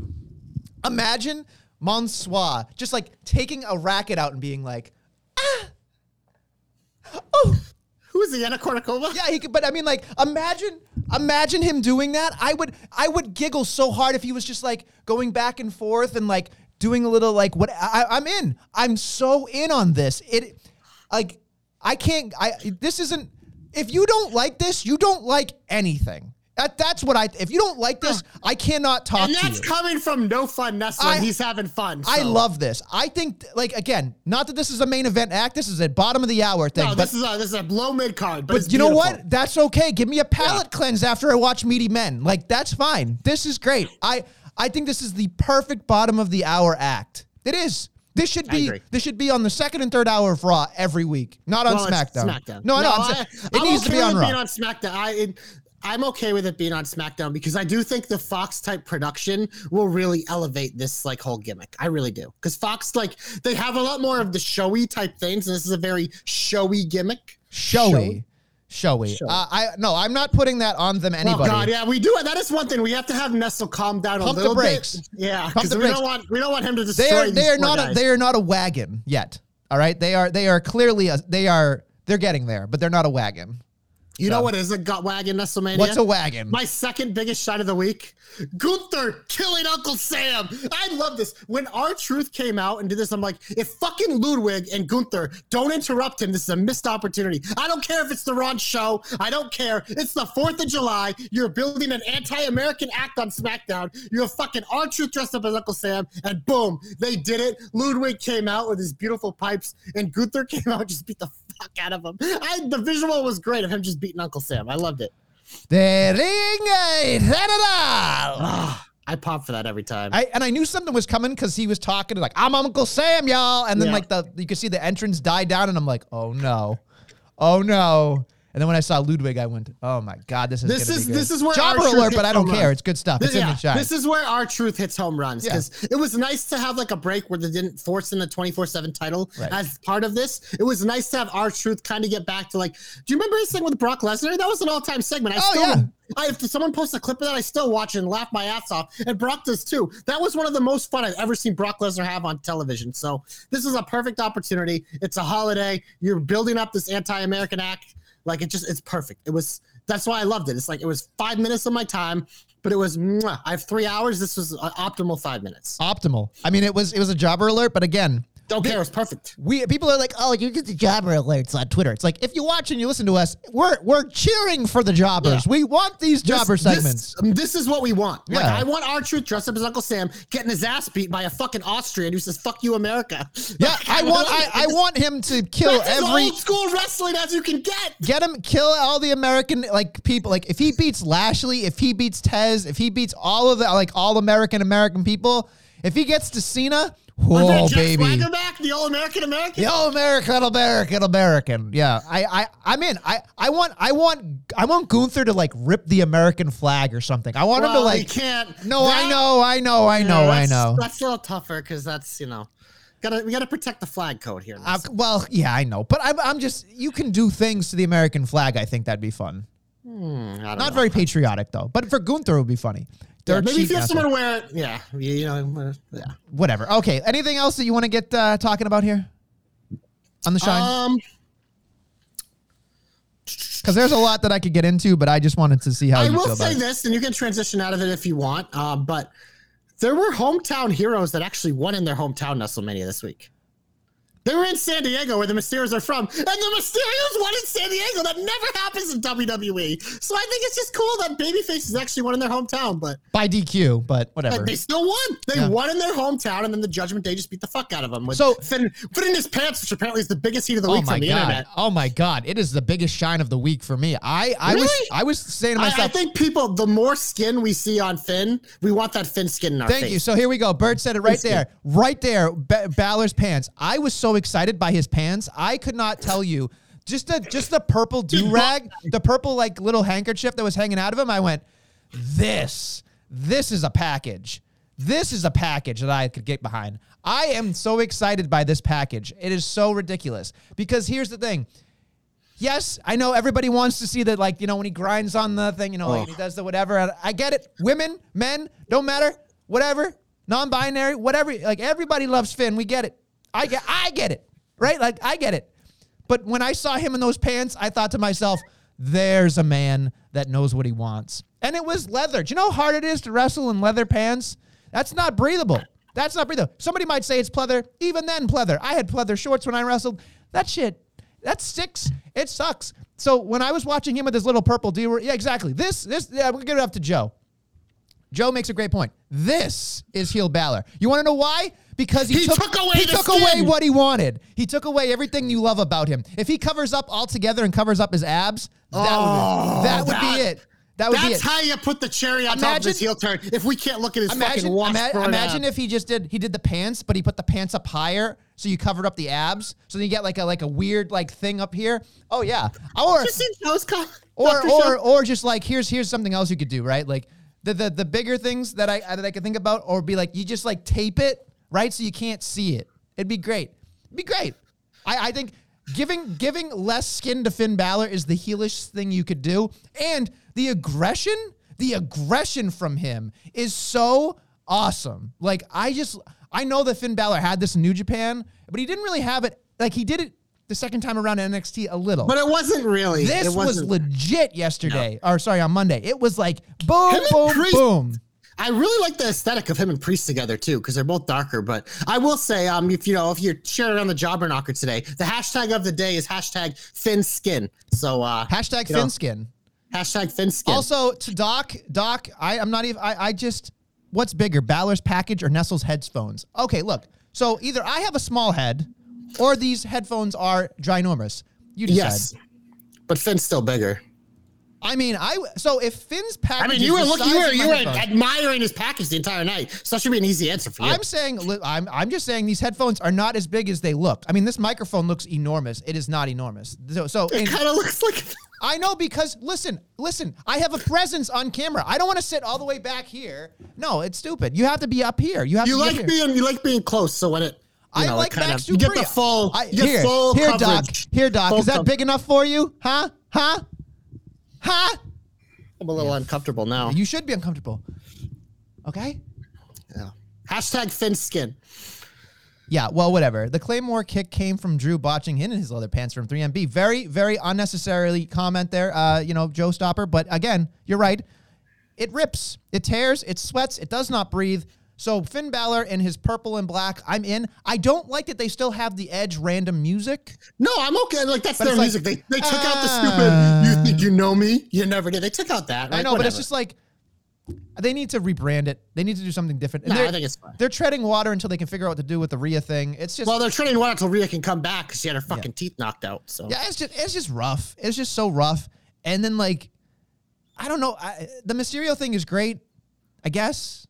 Imagine Monsois just like taking a racket out and being like, ah, oh, Who is he? Anna Kournikova? yeah, he could. But I mean, like, imagine, imagine him doing that. I would, I would giggle so hard if he was just like going back and forth and like doing a little like what I, I'm in. I'm so in on this. It, like, I can't. I this isn't. If you don't like this, you don't like anything. That that's what I. If you don't like this, I cannot talk to you. And that's coming from no fun Nessa. I- he's having fun. I love this. I think, like, again, not that this is a main event act. This is a bottom of the hour thing. No, but this is a this is a low mid card. But, But you know beautiful. what? That's okay. Give me a palate cleanse after I watch Meaty Men. Like that's fine. This is great. I I think this is the perfect bottom of the hour act. It is. This should be this should be on the second and third hour of Raw every week, not on Well, SmackDown. SmackDown. No, no, I'm I, it I'm needs okay to be on Raw. being on SmackDown. I, it, I'm okay with it being on SmackDown because I do think the Fox type production will really elevate this like whole gimmick. I really do because Fox like they have a lot more of the showy type things, and this is a very showy gimmick. showy, showy. Showy. Uh, I no, I'm not putting that on them. Oh Anybody. God, yeah, we do. That is one thing we have to have Nestle calm down Pump a the little brakes. bit. Yeah, because we brakes. don't want we don't want him to destroy. They are they are not a, they are not a wagon yet. All right, they are they are clearly a, they are they're getting there, but they're not a wagon. You know what is a gut wagon Nestlemania? What's a wagon? My second biggest shot of the week, Gunther killing Uncle Sam. I love this. When R-Truth came out and did this, I'm like, if fucking Ludwig and Gunther don't interrupt him, this is a missed opportunity. I don't care if it's the wrong show. I don't care. It's the 4th of July. You're building an anti-American act on SmackDown. You have fucking R-Truth dressed up as Uncle Sam, and boom, they did it. Ludwig came out with his beautiful pipes, and Gunther [laughs] came out just beat the fuck out of him. I, the visual was great of him just beating Uncle Sam. I loved it. The ring general. Ah, I pop for that every time. I and I knew something was coming because he was talking like I'm Uncle Sam, y'all, and then Yeah. like the you could see the entrance die down, and I'm like, oh no, oh no. And then when I saw Ludwig, I went, oh my god, this is This is- this is where jobber R-Truth alert, but I don't care. run. It's good stuff. This, It's in the shine. this is where R-Truth hits home runs Yeah. because it was nice to have like a break where they didn't force in the 24 7 title Right. as part of this. It was nice to have R-Truth kind of get back to like, do you remember his thing with Brock Lesnar? That was an all time segment. I Oh, still, yeah. I, if someone posts a clip of that, I still watch it and laugh my ass off. And Brock does too. That was one of the most fun I've ever seen Brock Lesnar have on television. So this is a perfect opportunity. It's a holiday. You're building up this anti American act. Like it just, it's perfect. It was That's why I loved it. It's like it was five minutes of my time, but it was. Mwah, I have three hours. This was an optimal five minutes. Optimal. I mean, it was it was a jobber alert, but again, Don't care. It's perfect. we people are like, oh, you get the jobber alerts on Twitter. It's like if you watch and you listen to us, we're we're cheering for the jobbers. Yeah. We want these jobber This- this- segments. um, This, is what we want. Like Yeah. I want R-Truth dressed up as Uncle Sam getting his ass beat by a fucking Austrian who says "fuck you, America." yeah, Like, I want I. I want him to kill every old school wrestling as you can get. get him kill all the American like people. Like if he beats Lashley, if he beats Tez, if he beats all of the like all American American people, if he gets to Cena, whoa Jack baby. The All American American. The all American, American, American. Yeah, I, I, I'm in. I, I want, I want, I want Gunther to like rip the American flag or something. I want him to like. he can't. No, I know, I know, I Yeah, know, I know. That's a little tougher because that's you know, gotta we gotta protect the flag code here. Uh, well, yeah, I know, but I'm, I'm just. You can do things to the American flag. I think that'd be fun. Hmm, Not know. very patriotic though, but for Gunther it would be funny. Yeah, maybe if you have someone to wear it, yeah, you, know, uh, yeah. Whatever. Okay. Anything else that you want to get uh, talking about here on the shine? Um, Because there's a lot that I could get into, but I just wanted to see how I you will feel about say this, and you can transition out of it if you want. Um, but there were hometown heroes that actually won in their hometown WrestleMania this week. They were in San Diego, where the Mysterios are from, and the Mysterios won in San Diego. That never happens in WWE. So I think it's just cool that Babyface is actually won in their hometown, but By DQ, but whatever. they still won. They Yeah. won in their hometown, and then the Judgment Day just beat the fuck out of them. So- Finn put in his pants, which apparently is the biggest heat of the Oh week my from the god! internet. Oh my god! It is the biggest shine of the week for me. I I was Really? I was saying to I, I think people, the more skin we see on Finn, we want that Finn skin in our Thank face. you. So here we go. Bird said it right Thanks, there. Right there. Ba- Balor's pants. I was so excited by his pants. I could not tell you. Just the just the purple do rag, the purple like little handkerchief that was hanging out of him. I went, this, this is a package. This is a package that I could get behind. I am so excited by this package. It is so ridiculous because here's the thing. Yes, I know everybody wants to see that, like, you know, when he grinds on the thing, you know, like, he does the whatever. I get it. Women, men, don't matter. Whatever. Non binary, whatever. Like, everybody loves Finn. We get it. I get I get it. Right? Like, I get it. But when I saw him in those pants, I thought to myself, there's a man that knows what he wants. And it was leather. Do you know how hard it is to wrestle in leather pants? That's not breathable. That's not breathable. Somebody might say it's pleather. Even then, pleather. I had pleather shorts when I wrestled. That shit, that sticks. It sucks. So when I was watching him with his little purple deal, yeah, exactly. This, this, yeah, we'll get it up to Joe. Joe makes a great point. This is heel Balor. You want to know why? Because he, He took, took away he the took skin. away what he wanted. He took away everything you love about him. If he covers up altogether and covers up his abs, that Oh, would, that would that- be it. That would be That's it. how you put the cherry on top of his heel turn. If we can't look at his Imagine, fucking wash ima- burn imagine if he just did he did the pants, but he put the pants up higher, so you covered up the abs, so then you get like a like a weird like thing up here. Oh yeah, or you seen Joe's com- or or or just like here's here's something else you could do, right? Like the the the bigger things that I that I could think about, or be like you just like tape it right so you can't see it. It'd be great. It'd be great. I I think giving giving less skin to Finn Balor is the heelish thing you could do, and the aggression, the aggression from him is so awesome. Like I just I know that Finn Balor had this in New Japan, but he didn't really have it. Like he did it the second time around in NXT a little. but it wasn't really. This it was wasn't. legit yesterday, or sorry, on Monday. It was like boom, Him boom, Priest- boom. I really like the aesthetic of him and Priest together too, because they're both darker. But I will say, um, if you know, if you're sharing on the Jobber Knocker today, the hashtag of the day is hashtag Thin Skin. So uh, Hashtag know, Finskin. hashtag Thin Skin. Also to Doc, Doc, I, I'm not even. I, I just, what's bigger, Balor's package or Nestle's headphones? Okay, look. So either I have a small head, or these headphones are ginormous. You decide. yes, but Finn's still bigger. I mean, I so if Finn's package. I mean, you were looking, you were, you were admiring his package the entire night. So that should be an easy answer for you. I'm saying, I'm, I'm just saying these headphones are not as big as they look. I mean, this microphone looks enormous. It is not enormous. So, so it kind of looks like. I know because listen, listen, I have a presence on camera. I don't want to sit all the way back here. No, it's stupid. You have to be up here. You have You to like here. being, you like being close. So when it, you I know, like kind Max of, you get the full, I, get here, full here, Doc. Here, Doc. Full Is that com- big enough for you? Huh? Huh? Huh? I'm a little uncomfortable now. You should be uncomfortable. Okay. Yeah. Hashtag thin skin. Yeah, well, whatever. The Claymore kick came from Drew botching in his leather pants from 3MB. Very, very unnecessarily comment there, uh, you know, Joe Stopper. But again, you're right. It rips, it tears, it sweats, it does not breathe. So Finn Balor in his purple and black, I'm in. I don't like that they still have the Edge random music. No, I'm okay. Like that's But their it's like, music. they they took out the uh, stupid. You think you know me? You never did. They took out that. I right? know, but it's just like they need to rebrand it. They need to do something different. And No, they're- I think it's fine. They're treading water until they can figure out what to do with the Rhea thing. It's just Well, they're training one until Rhea can come back because she had her fucking teeth knocked out. So Yeah, it's just it's just rough. It's just so rough. And then like, I don't know. I, the Mysterio thing is great, I guess,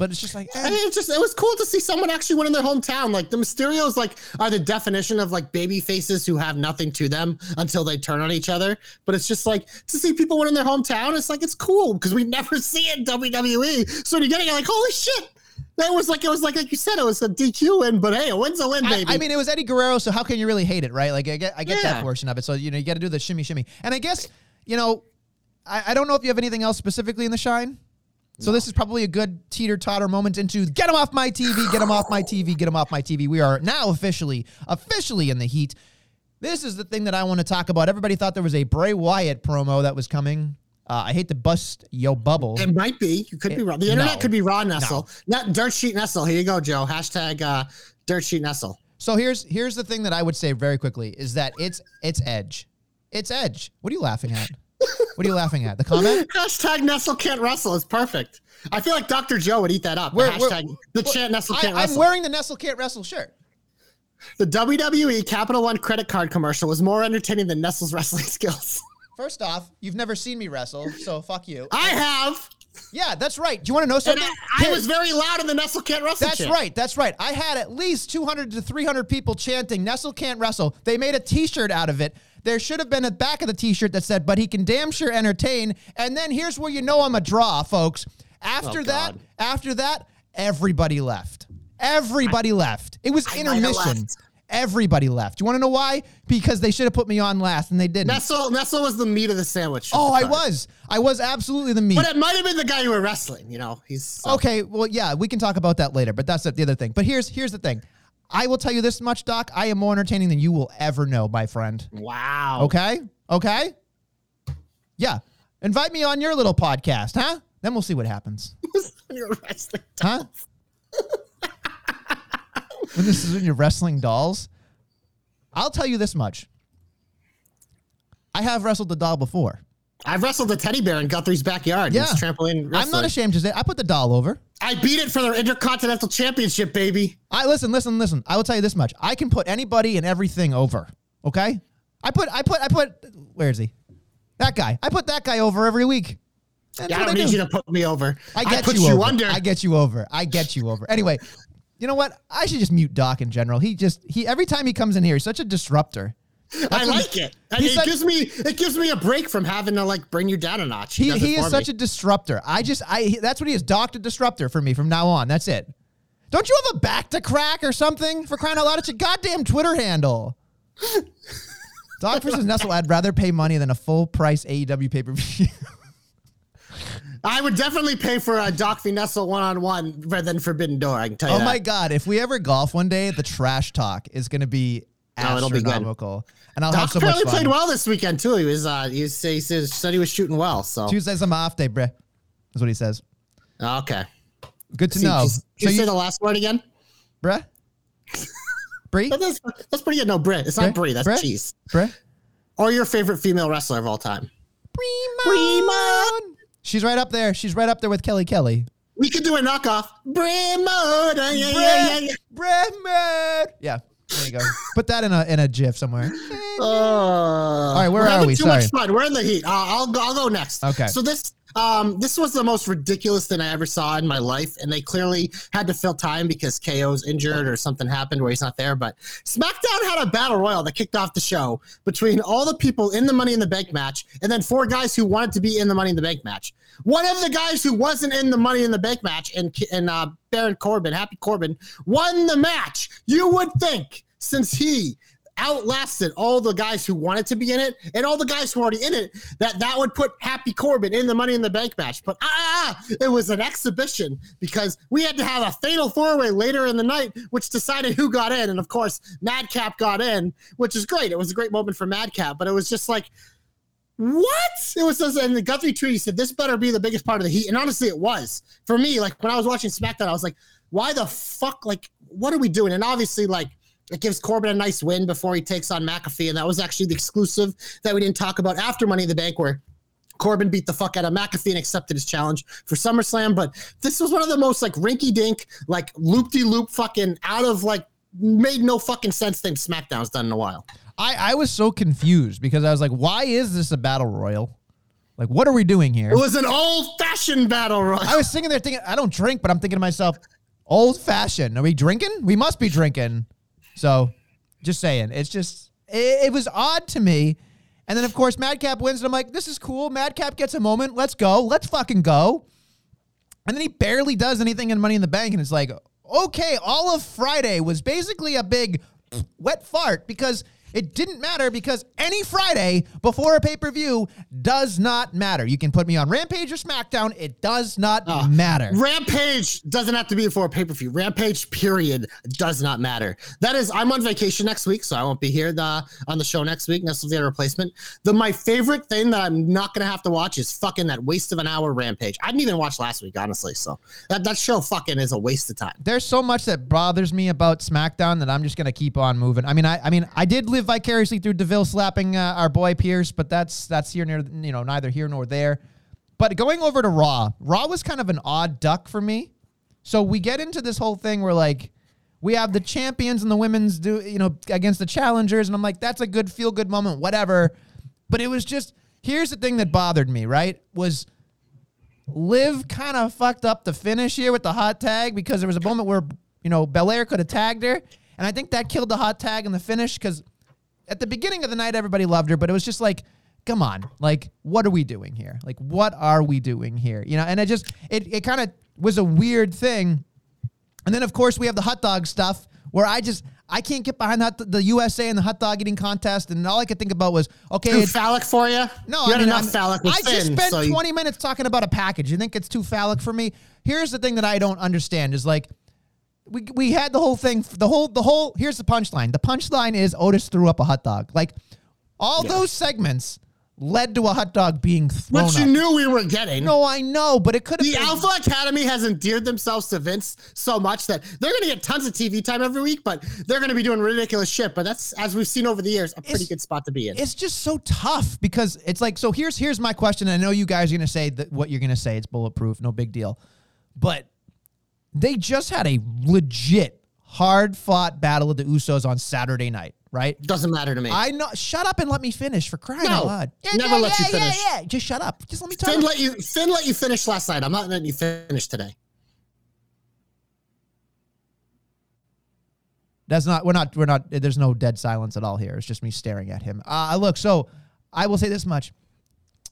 but it's just like eh. I mean, it's just it was cool to see someone actually win in their hometown. Like the Mysterios, like are the definition of like baby faces who have nothing to them until they turn on each other. But it's just like to see people win in their hometown. It's like it's cool because we [laughs] never see it in WWE. So when you get it, you're like, holy shit! That was like it was like like you said, it was a DQ win. But hey, a win's a win, I, baby. I mean, it was Eddie Guerrero, so how can you really hate it, right? Like, I get, I get that portion of it. So you know, you got to do the shimmy, shimmy. And I guess, you know, I, I don't know if you have anything else specifically in the shine. So this is probably a good teeter totter moment into get him off my TV, get him off my TV, get him off my TV. We are now officially, officially in the heat. This is the thing that I want to talk about. Everybody thought there was a Bray Wyatt promo that was coming. Uh, I hate to bust yo bubble. It might be. You could be wrong. The internet no. could be raw Nestle. Not dirt sheet Nestle. Here you go, Joe. Hashtag uh, dirt sheet Nestle. So here's here's the thing that I would say very quickly is that it's it's Edge. It's Edge. What are you laughing at? What are you laughing at? The comment? [laughs] Hashtag Nestle can't wrestle is perfect. I feel like Dr. Joe would eat that up. The Where- where- hashtag the chant Nestle I, can't I'm wearing the Nestle can't wrestle shirt. the WWE Capital One credit card commercial was more entertaining than Nestle's wrestling [laughs] skills. First off, you've never seen me wrestle, so fuck you. I have. Yeah, that's right. Do you want to know something? I, I was very loud in the Nestle can't wrestle. That's chant. right. That's right. I had at least 200 to 300 people chanting Nestle can't wrestle. They made a t-shirt out of it. There should have been a back of the t-shirt that said, but he can damn sure entertain. And then here's where you know I'm a draw, folks. After Oh, that, God. after that, everybody left. Everybody left. It was I intermission. Everybody left. You want to know why? Because they should have put me on last and they didn't. Nestle, Nestle was the meat of the sandwich. oh, I was. I was absolutely the meat. But it might have been the guy you were wrestling. You know, he's so- Okay, well, yeah, we can talk about that later, but that's the other thing. But here's here's the thing. I will tell you this much, Doc. I am more entertaining than you will ever know, my friend. Wow. Okay? Okay? Yeah. Invite me on your little podcast, huh? Then we'll see what happens. [laughs] You're wrestling. Huh? [laughs] when this is in your wrestling dolls. I'll tell you this much. I have wrestled the doll before. I've wrestled the teddy bear in Guthrie's backyard. Yeah. Trampoline I'm not ashamed to say I put the doll over. I beat it for their Intercontinental Championship, baby. I listen, listen, listen. I will tell you this much. I can put anybody and everything over. Okay? I put I put I put where is he? That guy. I put that guy over every week. That's Yeah, I don't need do. you to put me over. I get put you, you, over. under. I get you over. I get you over. Anyway, you know what? I should just mute Doc in general. He just he every time he comes in here, he's such a disruptor. I That's like it. It like- gives me it gives me a break from having to like bring you down a notch. He, he is such me. a disruptor. I just I he- that's what he is. Doctor Disruptor for me from now on. That's it. Don't you have a back to crack or something for crying out loud? It's a goddamn Twitter handle. [laughs] Doc versus Nestle. I'd rather pay money than a full price AEW pay per view. [laughs] I would definitely pay for a Doc V Nestle one on one rather than Forbidden Door. I can tell you oh that. my god! If we ever golf one day, the trash talk is going to be Oh, it'll be good. and I'll have Doc so much apparently played well this weekend too. He was uh he, was, he said he was shooting well. So Tuesday's my off day, bruh. That's what he says. okay. Good to See, know. just- So Can you say the last word again? bruh, [laughs] Bree, That's, that's pretty good. No, Brit. It's not Brie? Brie. That's Brie? cheese. bruh, Or your favorite female wrestler of all time. Bremon. She's right up there. She's right up there with Kelly Kelly. We could do a knockoff. Brimo. Yeah, yeah, yeah, yeah. Bremon. Yeah. There you go. Put that in a in a GIF somewhere. [laughs] Uh, All right, where we're having we? Too Sorry. much fun. We're in the heat. Uh, I'll go. I'll go next. Okay. So this um this was the most ridiculous thing I ever saw in my life, and they clearly had to fill time because KO's injured or something happened where he's not there. But SmackDown had a battle royal that kicked off the show between all the people in the Money in the Bank match, and then four guys who wanted to be in the Money in the Bank match. One of the guys who wasn't in the Money in the Bank match, and and uh, Baron Corbin, Happy Corbin, won the match. You would think since he outlasted all the guys who wanted to be in it and all the guys who were already in it. That that would put Happy Corbin in the Money in the Bank match. But ah, it was an exhibition because we had to have a fatal four way later in the night, which decided who got in. And of course, Madcap got in, which is great. It was a great moment for Madcap, but it was just like. What? It was just, and the Guthrie tweet, said, This better be the biggest part of the heat. And honestly, it was. For me, like when I was watching SmackDown, I was like, Why the fuck? Like, what are we doing? And obviously, like, it gives Corbin a nice win before he takes on McAfee. And that was actually the exclusive that we didn't talk about after Money in the Bank, where Corbin beat the fuck out of McAfee and accepted his challenge for SummerSlam. But this was one of the most like rinky dink, like loop de loop fucking out of like made no fucking sense thing SmackDown's done in a while. I, I was so confused because I was like, why is this a battle royal? Like, what are we doing here? It was an old fashioned battle royal. I was sitting there thinking, I don't drink, but I'm thinking to myself, old fashioned. Are we drinking? We must be drinking. So, just saying, it's just it, it was odd to me. And then of course Madcap wins, and I'm like, this is cool. Madcap gets a moment. Let's go. Let's fucking go. And then he barely does anything in Money in the Bank, and it's like, okay, all of Friday was basically a big wet fart because it didn't matter because any Friday before a pay per view does not matter. You can put me on Rampage or SmackDown. It does not ah, matter. Rampage doesn't have to be before a pay per view. Rampage, period, does not matter. That is, I'm on vacation next week, so I won't be here the, on the show next week. Necessarily a replacement. The my favorite thing that I'm not gonna have to watch is fucking that waste of an hour Rampage. I didn't even watch last week, honestly. So that that show fucking is a waste of time. There's so much that bothers me about SmackDown that I'm just gonna keep on moving. I mean, I, I mean, I did live vicariously through Deville slapping uh, our boy Pearce, but that's that's here near you know neither here nor there. But going over to Raw, Raw was kind of an odd duck for me. So we get into this whole thing where like we have the champions and the women's do you know against the challengers, and I'm like, that's a good feel good moment, whatever. But it was just here's the thing that bothered me, right? Was Liv kind of fucked up the finish here with the hot tag because there was a moment where you know Belair could have tagged her, and I think that killed the hot tag in the finish because at the beginning of the night everybody loved her, but it was just like, come on, like what are we doing here? Like what are we doing here? You know, and it just it it kind of was a weird thing, and then of course we have the hot dog stuff where I just I can't get behind that the USA and the hot dog eating contest, and all I could think about was okay, Too phallic for you? no, you I had mean, enough I'm- phallic with I just Finn, spent so you- 20 minutes talking about a package. You think it's too phallic for me? Here's the thing that I don't understand is like we, we had the whole thing the whole the whole here's the punchline. The punchline is Otis threw up a hot dog. Like all those segments led to a hot dog being thrown Which you up. knew we were getting. no, I know, but it could have The been Alpha Academy has endeared themselves to Vince so much that they're going to get tons of TV time every week, but they're going to be doing ridiculous shit. But that's, as we've seen over the years, a pretty It's- good spot to be in. it's just so tough because it's like so here's here's my question i know you guys are going to say that what you're going to say it's bulletproof no big deal but they just had a legit hard fought battle of the usos on saturday night right Doesn't matter to me. i know shut up and let me finish for crying No, out loud never let you finish. yeah, yeah. just shut up just let me talk Finn let you Finn let you finish last night. I'm not letting you finish today. That's not. We're not. We're not. There's no dead silence at all here. It's just me staring at him. Uh, look. So I will say this much.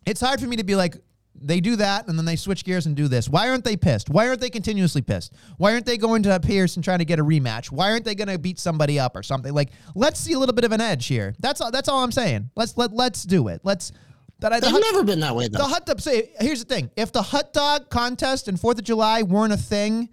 It's hard for me to be like they do that and then they switch gears and do this. Why aren't they pissed? Why aren't they continuously pissed? Why aren't they going to Pearce and trying to get a rematch? Why aren't they going to beat somebody up or something? Like let's see a little bit of an edge here. That's all. That's all I'm saying. Let's let let's do it. Let's. That I, the They've hot- never been that way though. the hot dog. Say, here's the thing: if the hot dog contest and Fourth of July weren't a thing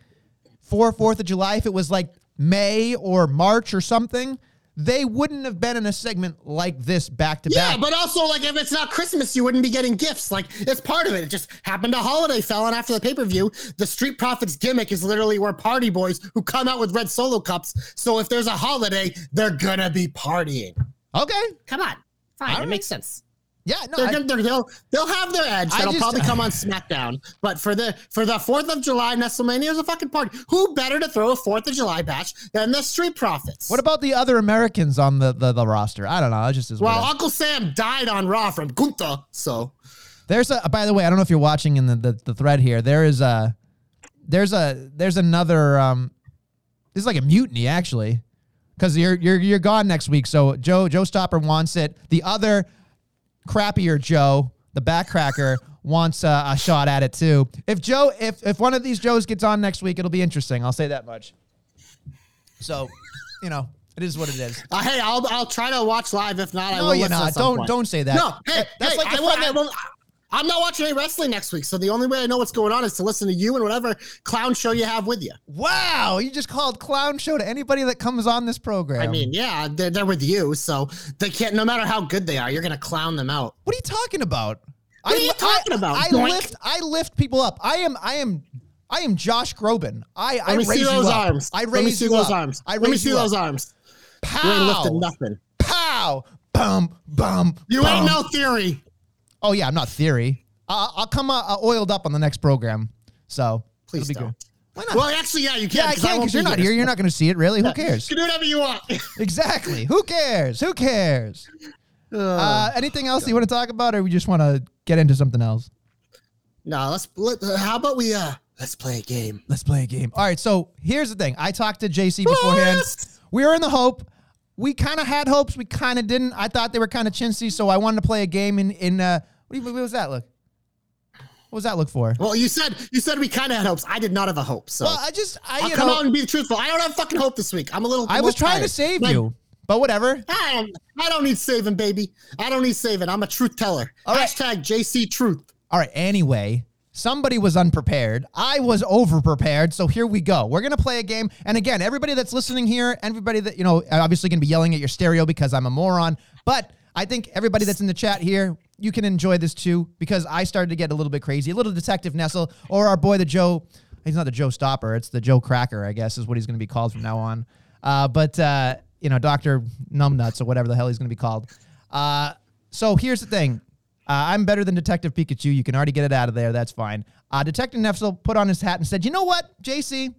for Fourth of July, if it was like May or March or something, they wouldn't have been in a segment like this back to back. yeah, but also like if it's not Christmas, you wouldn't be getting gifts. Like it's part of it. It just happened a holiday fell, and after the pay per view, the Street Profits gimmick is literally we're party boys who come out with red solo cups. So if there's a holiday, they're gonna be partying. Okay, Come on, fine, All it right. makes sense. Yeah, no, They're I- gonna, they're, they'll they'll have their edge. I That'll just- probably [laughs] come on SmackDown. But for the for the Fourth of July WrestleMania is a fucking party. Who better to throw a Fourth of July bash than the Street Profits? what about the other Americans on the the, the roster? I don't know. It just is. well. Uncle Sam died on Raw from Gunther, so There's a. By the way, I don't know if you're watching in the the, the thread here. There is a. There's a. There's another. Um, this is like a mutiny actually, because you're you're you're gone next week. So Joe Joe Stopper wants it. The other crappier Joe, the backcracker, wants uh, a shot at it too. If Joe, if if one of these Joes gets on next week, it'll be interesting. I'll say that much. So, you know, It is what it is. Uh, hey, I'll I'll try to watch live. If not, I No, will you're not. Don't point. don't say that. No, hey, that's hey, like I, fir- I won't- I'm not watching any wrestling next week, so the only way I know what's going on is to listen to you and whatever clown show you have with you. Wow, you just called clown show to anybody that comes on this program. I mean, yeah, they're, they're with you, so they can't. No matter how good they are, you're gonna clown them out. what are you talking about? What are you talking I- about, I doink? lift I lift people up. I am I am I am Josh Groban. I I Let me raise see those you up. arms. I raise Let me see you those up. arms. I Let me see you those up. arms. You ain't Pow. lifting nothing. Pow. Bum bum. You bum. ain't no theory. Oh yeah, I'm not theory. Uh, I'll come uh, uh, oiled up on the next program. So Please it'll be don't. good. Why not? Well, actually, yeah, you can. yeah, I 'cause can won't because you're not here. You're not going to see it. Really? Who cares? You can do whatever you want. [laughs] exactly. Who cares? Who cares? Uh, anything else you want to talk about, or we just want to get into something else? no, let's. Let, uh, how about we? uh Let's play a game. Let's play a game. All right. So here's the thing. I talked to JC beforehand. What? We were in the hope. We kind of had hopes. We kind of didn't. I thought they were kind of chintzy, so I wanted to play a game. In in uh, what, do you- what was that look? What was that look for? Well, you said you said we kind of had hopes. I did not have a hope, so Well, I just I I'll come know out and be truthful. I don't have fucking hope this week. I'm a little. I I'm was trying to save Like, you, but whatever. I don't. I don't need saving, baby. I don't need saving. I'm a truth teller. All right. Hashtag JC Truth. All right. Anyway, somebody was unprepared. I was over prepared. So here we go. We're gonna play a game. And again, everybody that's listening here, everybody that you know, obviously gonna be yelling at your stereo because I'm a moron. But I think everybody that's in the chat here, you can enjoy this too because I started to get a little bit crazy. A little Detective Nestle or our boy the Joe. He's not the Joe Stopper. It's the Joe Cracker, I guess, is what he's gonna be called from now on. Uh, but uh, you know, Doctor Numbnuts or whatever the hell he's gonna be called. Uh, so here's the thing. Uh, I'm better than Detective Pikachu. You can already get it out of there. That's fine. Uh, Detective Nestle put on his hat and said, You know what, JC?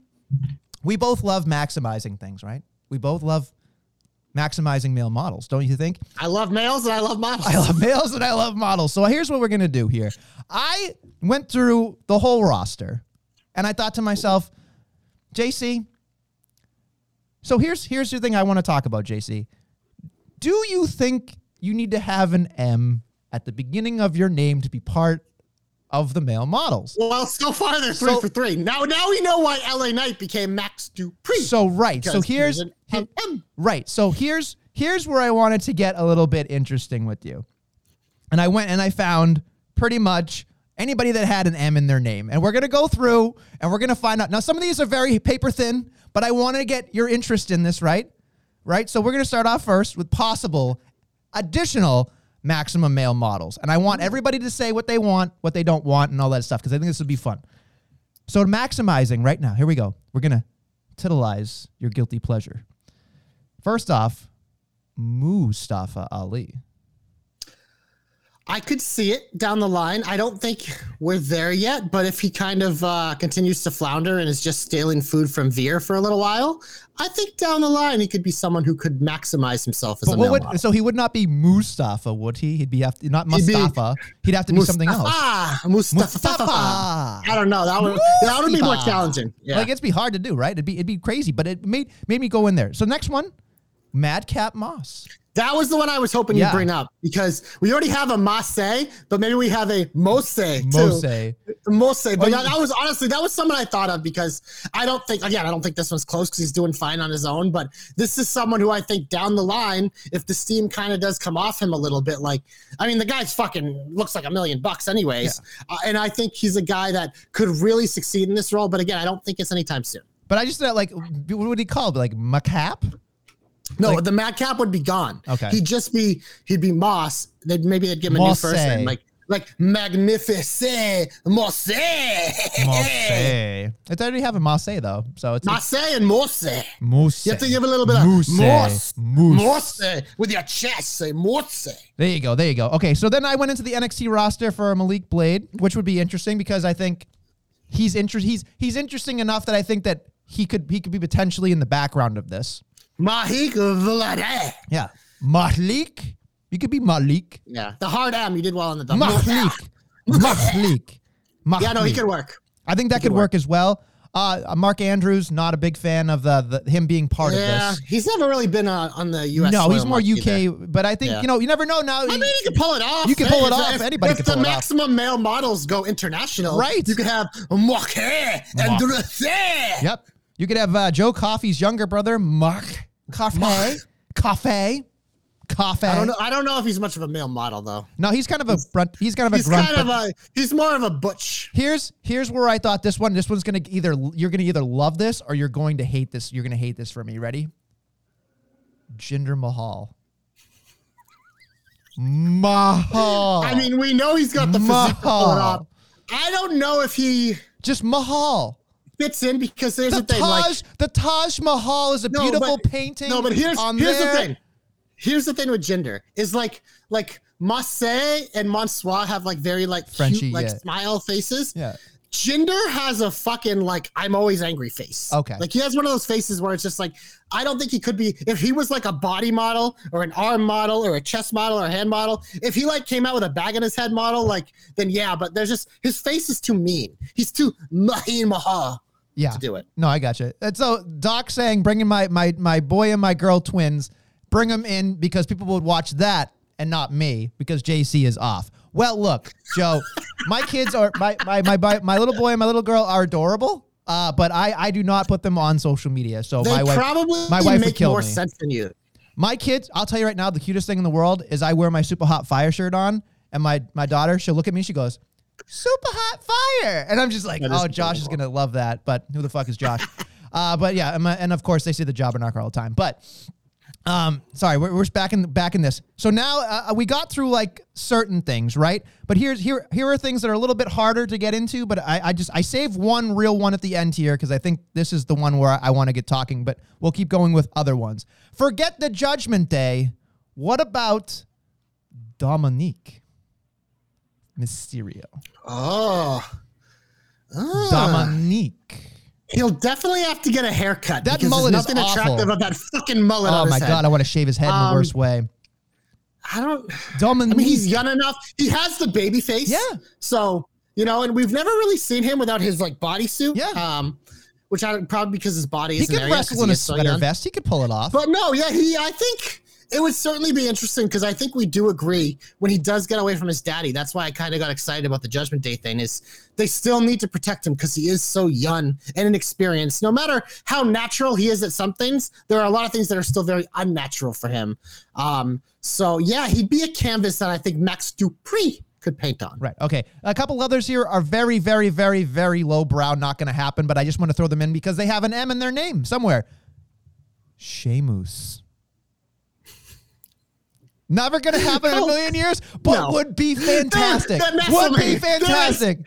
We both love maximizing things, right? We both love maximizing male models, don't you think? I love males and I love models. [laughs] I love males and I love models. So here's what we're going to do here. I went through the whole roster and I thought to myself, JC, so here's here's the thing I want to talk about, JC. Do you think you need to have an M at the beginning of your name to be part of the male models? Well, so far they're three So- for three. Now, now we know why LA Knight became Max Dupri. So right. So here's he- right. So here's here's where I wanted to get a little bit interesting with you. And I went and I found pretty much anybody that had an M in their name. And we're going to go through and we're going to find out. Now some of these are very paper thin, but I want to get your interest in this, right? Right? So we're going to start off first with possible additional maximum male models. And I want hmm. everybody to say what they want, what they don't want and all that stuff because I think this would be fun. So maximizing right now. Here we go. We're going to titilize your guilty pleasure. First off, Mustafa Ali. I could see it down the line. I don't think we're there yet, but if he kind of uh, continues to flounder and is just stealing food from Veer for a little while, I think down the line he could be someone who could maximize himself as But a male would, so he would not be Mustafa, would he? He'd be have to, not He'd be Mustafa. He'd have to be something else. Mustafa, Mustafa. Mustafa. I don't know. That would that would be more challenging. Yeah. Like it'd be hard to do, right? It'd be it'd be crazy, but it made made me go in there. So next one, Madcap Moss. That was the one I was hoping Yeah. you'd bring up because we already have a Masse, but maybe we have a Mose. Mose. Mose. But Oh, that, that was honestly that was someone I thought of because I don't think again I don't think this one's close because he's doing fine on his own. But this is someone who I think down the line, if the steam kind of does come off him a little bit, like I mean the guy's fucking looks like a million bucks anyways, uh, and I think he's a guy that could really succeed in this role. But again, I don't think it's anytime soon. But I just thought like what would he call it? Like Macap? No, Like- the madcap would be gone. Okay. he'd just be he'd be Moss. They'd maybe they'd give him a new first name like like magnificent Mosse. Mosse. It's already have a Mosse though. So it's Mosse and Mosse. Mosse. You have to give a little bit of Moose. Moss. Moose. Mosse with your chest. Say Mosse. There you go. There you go. Okay, so then I went into the NXT roster for Malik Blade, which would be interesting because I think he's inter- he's he's interesting enough that I think that he could he could be potentially in the background of this. Mahik Vlade. Yeah, Malik. You could be Malik. Yeah, the hard M. You did well on the double. Malik. [laughs] Malik. Yeah, no, he Malik. could work. I think that could work as well. Uh, Mark Andrews, not a big fan of the, the him being part Yeah, of this. he's never really been uh, on the U.S. No, he's more UK, either. but I think Yeah. you know you never know now. I mean, you can pull it off. You can pull it if- off. If, Anybody if can the pull it off. If the maximum male models go international, Right. You could have Mark Andrews. Yep. You could have uh, Joe Coffey's younger brother, Mark Cafe. Cafe. Cafe. I don't know. I don't know if he's much of a male model though. No, he's kind of a grunt. He's kind of a He's grunt. kind of a. He's more of a butch. here's here's where I thought this one. This one's gonna either you're gonna either love this or you're going to hate this. You're gonna hate this for me. Ready? Jinder Mahal. Mahal. I mean, we know he's got the physique to pull it Mahal. I don't know if he just Mahal. Fits in because there's The the, thing. Like, Taj, the Taj Mahal is a No, beautiful but- painting. No, but here's on here's there. the thing. Here's the thing with Jinder is like like Marseille and Mansoor have like very like Frenchy, cute like yeah. smile faces. Yeah. Jinder has a fucking like I'm always angry face. Okay. Like he has one of those faces where it's just like I don't think he could be if he was like a body model or an arm model or a chest model or a hand model. If he like came out with a bag on his head model, like then yeah, but there's just his face is too mean. He's too [laughs] Mahin Maha Yeah. to do it. No, I got you. And so Doc saying bringing my my my boy and my girl twins, bring them in because people would watch that and not me because JC is off. Well, look, Joe, [laughs] my kids are my my my my, little boy and my little girl are adorable. Uh, but I I do not put them on social media. So They my wife probably my wife would make kill more me. sense than you. My kids, I'll tell you right now, the cutest thing in the world is I wear my super hot fire shirt on, and my my daughter, she'll look at me, she goes, "Super hot fire," and I'm just like, "Oh, Josh is gonna love that." But who the fuck is Josh? [laughs] uh, but yeah, and, of course they see the jobber knocker all the time. But um, sorry, we're, we're back in back in this. So now uh, we got through like certain things, right? But here's here here are things that are a little bit harder to get into. But I, I just I save one real one at the end here because I think this is the one where I, want to get talking. But we'll keep going with other ones. Forget the Judgment Day. What about Dominik Mysterio? Oh. Ah. Dominik. He'll definitely have to get a haircut. That mullet is there's nothing awful. attractive about that fucking mullet Oh my head. god, I want to shave his head in the Um, worst way. I don't. Dominik. I mean, he's young enough. He has the baby face. Yeah. So you know, and we've never really seen him without his like bodysuit. Yeah. Um, which I probably because his body he could yet, in a is so sweater vest. He could pull it off. But no, yeah, he. I think it would certainly be interesting because I think we do agree when he does get away from his daddy. That's why I kind of got excited about the Judgment Day thing. Is they still need to protect him because he is so young and inexperienced. No matter how natural he is at some things, there are a lot of things that are still very unnatural for him. Um, so yeah, he'd be a canvas that I think Max Dupri could paint on. Right. Okay. A couple others here are very, very, very, very lowbrow. Not going to happen, but I just want to throw them in because they have an M in their name somewhere. Sheamus. Never going to happen in a million years, but No. would be fantastic. Would be fantastic.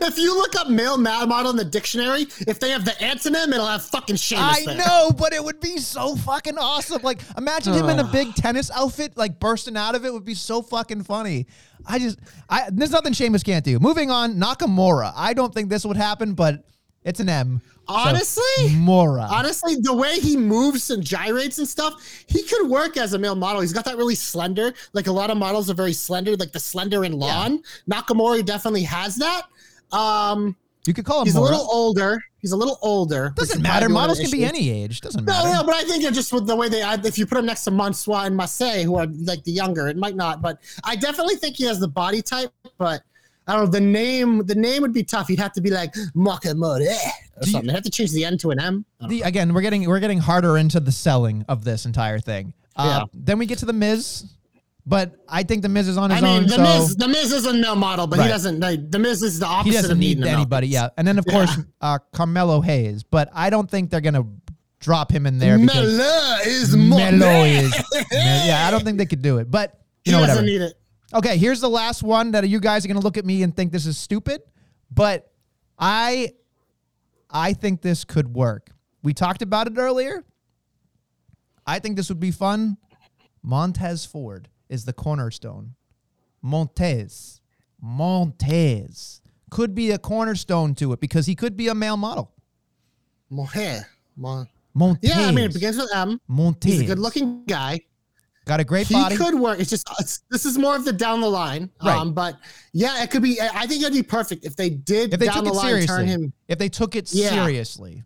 If you look up male mad model in the dictionary, if they have the antonym, it'll have fucking Sheamus I there. know, but it would be so fucking awesome. Like, imagine him in a big tennis outfit, like bursting out of it would be so fucking funny. I just, I there's nothing Sheamus can't do. Moving on, Nakamura. I don't think this would happen, but it's an M. So, Honestly, Mora. Honestly, the way he moves and gyrates and stuff, he could work as a male model. He's got that really slender, like a lot of models are very slender, like the slender in lawn. Nakamura definitely has that. Um, You could call him he's a little older. He's a little older. Doesn't matter. probably one of Models can be any age. Doesn't No, matter. no, but I think it just with the way they, if you put him next to Mansoor and Marseille, who are like the younger, it might not. But I definitely think he has the body type. But I don't know the name. The name would be tough. You'd have to be like Makamura or Do you- something. They have to change the N to an M. The, again, we're getting we're getting harder into the selling of this entire thing. Uh, Yeah. Then we get to the Miz, but I think the Miz is on his I mean, own, the so Miz, the Miz is a male model, but Right. he doesn't. Like, the Miz is the opposite he doesn't of need needing a male anybody. Yeah, and then of course uh, Carmelo Hayes, but I don't think they're gonna drop him in there because Melo is Melo is. yeah, I don't think they could do it, but He you know doesn't whatever. need it. Okay, here's the last one that you guys are gonna look at me and think this is stupid, but I I think this could work. We talked about it earlier. I think this would be fun. Montez Ford is the cornerstone. Montez. Montez could be a cornerstone to it because he could be a male model. Mohe. Mon- Montez. Yeah, I mean, it begins with M. Montez. He's a good-looking guy. Got a great He body. could work. It's just it's, this is more of the down the line. Right. Um, but yeah, it could be. I think it'd be perfect if they did if they down took the it line seriously. turn him. If they took it Yeah. seriously.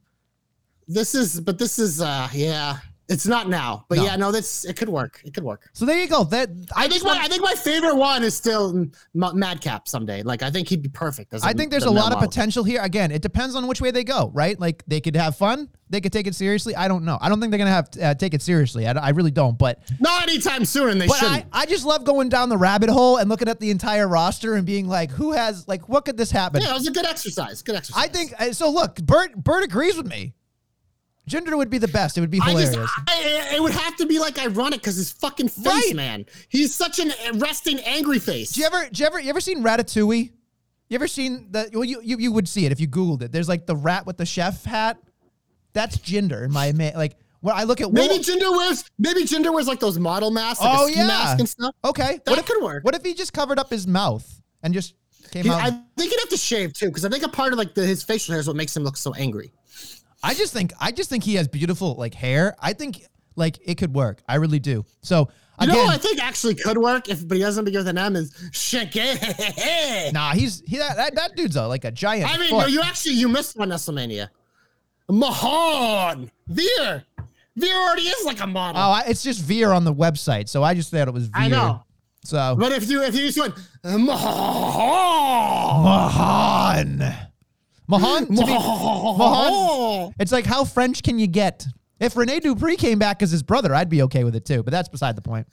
This is, but this is, uh, yeah. It's not now, but No. yeah, no, this it could work. It could work. So there you go. That I, I, think my, I think my favorite one is still M- Madcap someday. Like I think he'd be perfect. I think there's the a lot of potential here. Again, it depends on which way they go, right? Like they could have fun, they could take it seriously. I don't know. I don't think they're gonna have to, uh, take it seriously. I, I really don't. But Not anytime soon, and they but shouldn't. I, I just love going down the rabbit hole and looking at the entire roster and being like, who has like what could this happen? yeah, it was a good exercise. Good exercise. I think uh, so. Look, Bert Bert agrees with me. Jinder would be the best. It would be I hilarious. just, I, it would have to be like ironic because his fucking face, Right. man. He's such an resting angry face. Do you ever, do you ever, you ever seen Ratatouille? You ever seen the? Well, you, you you would see it if you googled it. There's like the rat with the chef hat. That's Jinder in my ma- like. When I look at maybe Jinder wears maybe Jinder wears like those model masks, like oh yeah, mask and stuff. Okay, That what if, could work. What if he just covered up his mouth and just came He- out? I think he'd have to shave too, because I think a part of like the, his facial hair is what makes him look so angry. I just think I just think he has beautiful like hair. I think like it could work. I really do. So You know what I think actually could work if but he doesn't begin with an M is Shanky. [laughs] nah, he's he that, that, that dude's a, like a giant. I mean, no, you actually you missed one WrestleMania. Mahaan Veer. Veer already is like a model. oh, I, it's just Veer on the website, so I just thought it was Veer. I know. So But if you if you just went Mahan, Mahan, Mahan, me, [laughs] Mahan. Oh. It's like how French can you get? If Rene Dupree came back as his brother, I'd be okay with it too. But that's beside the point.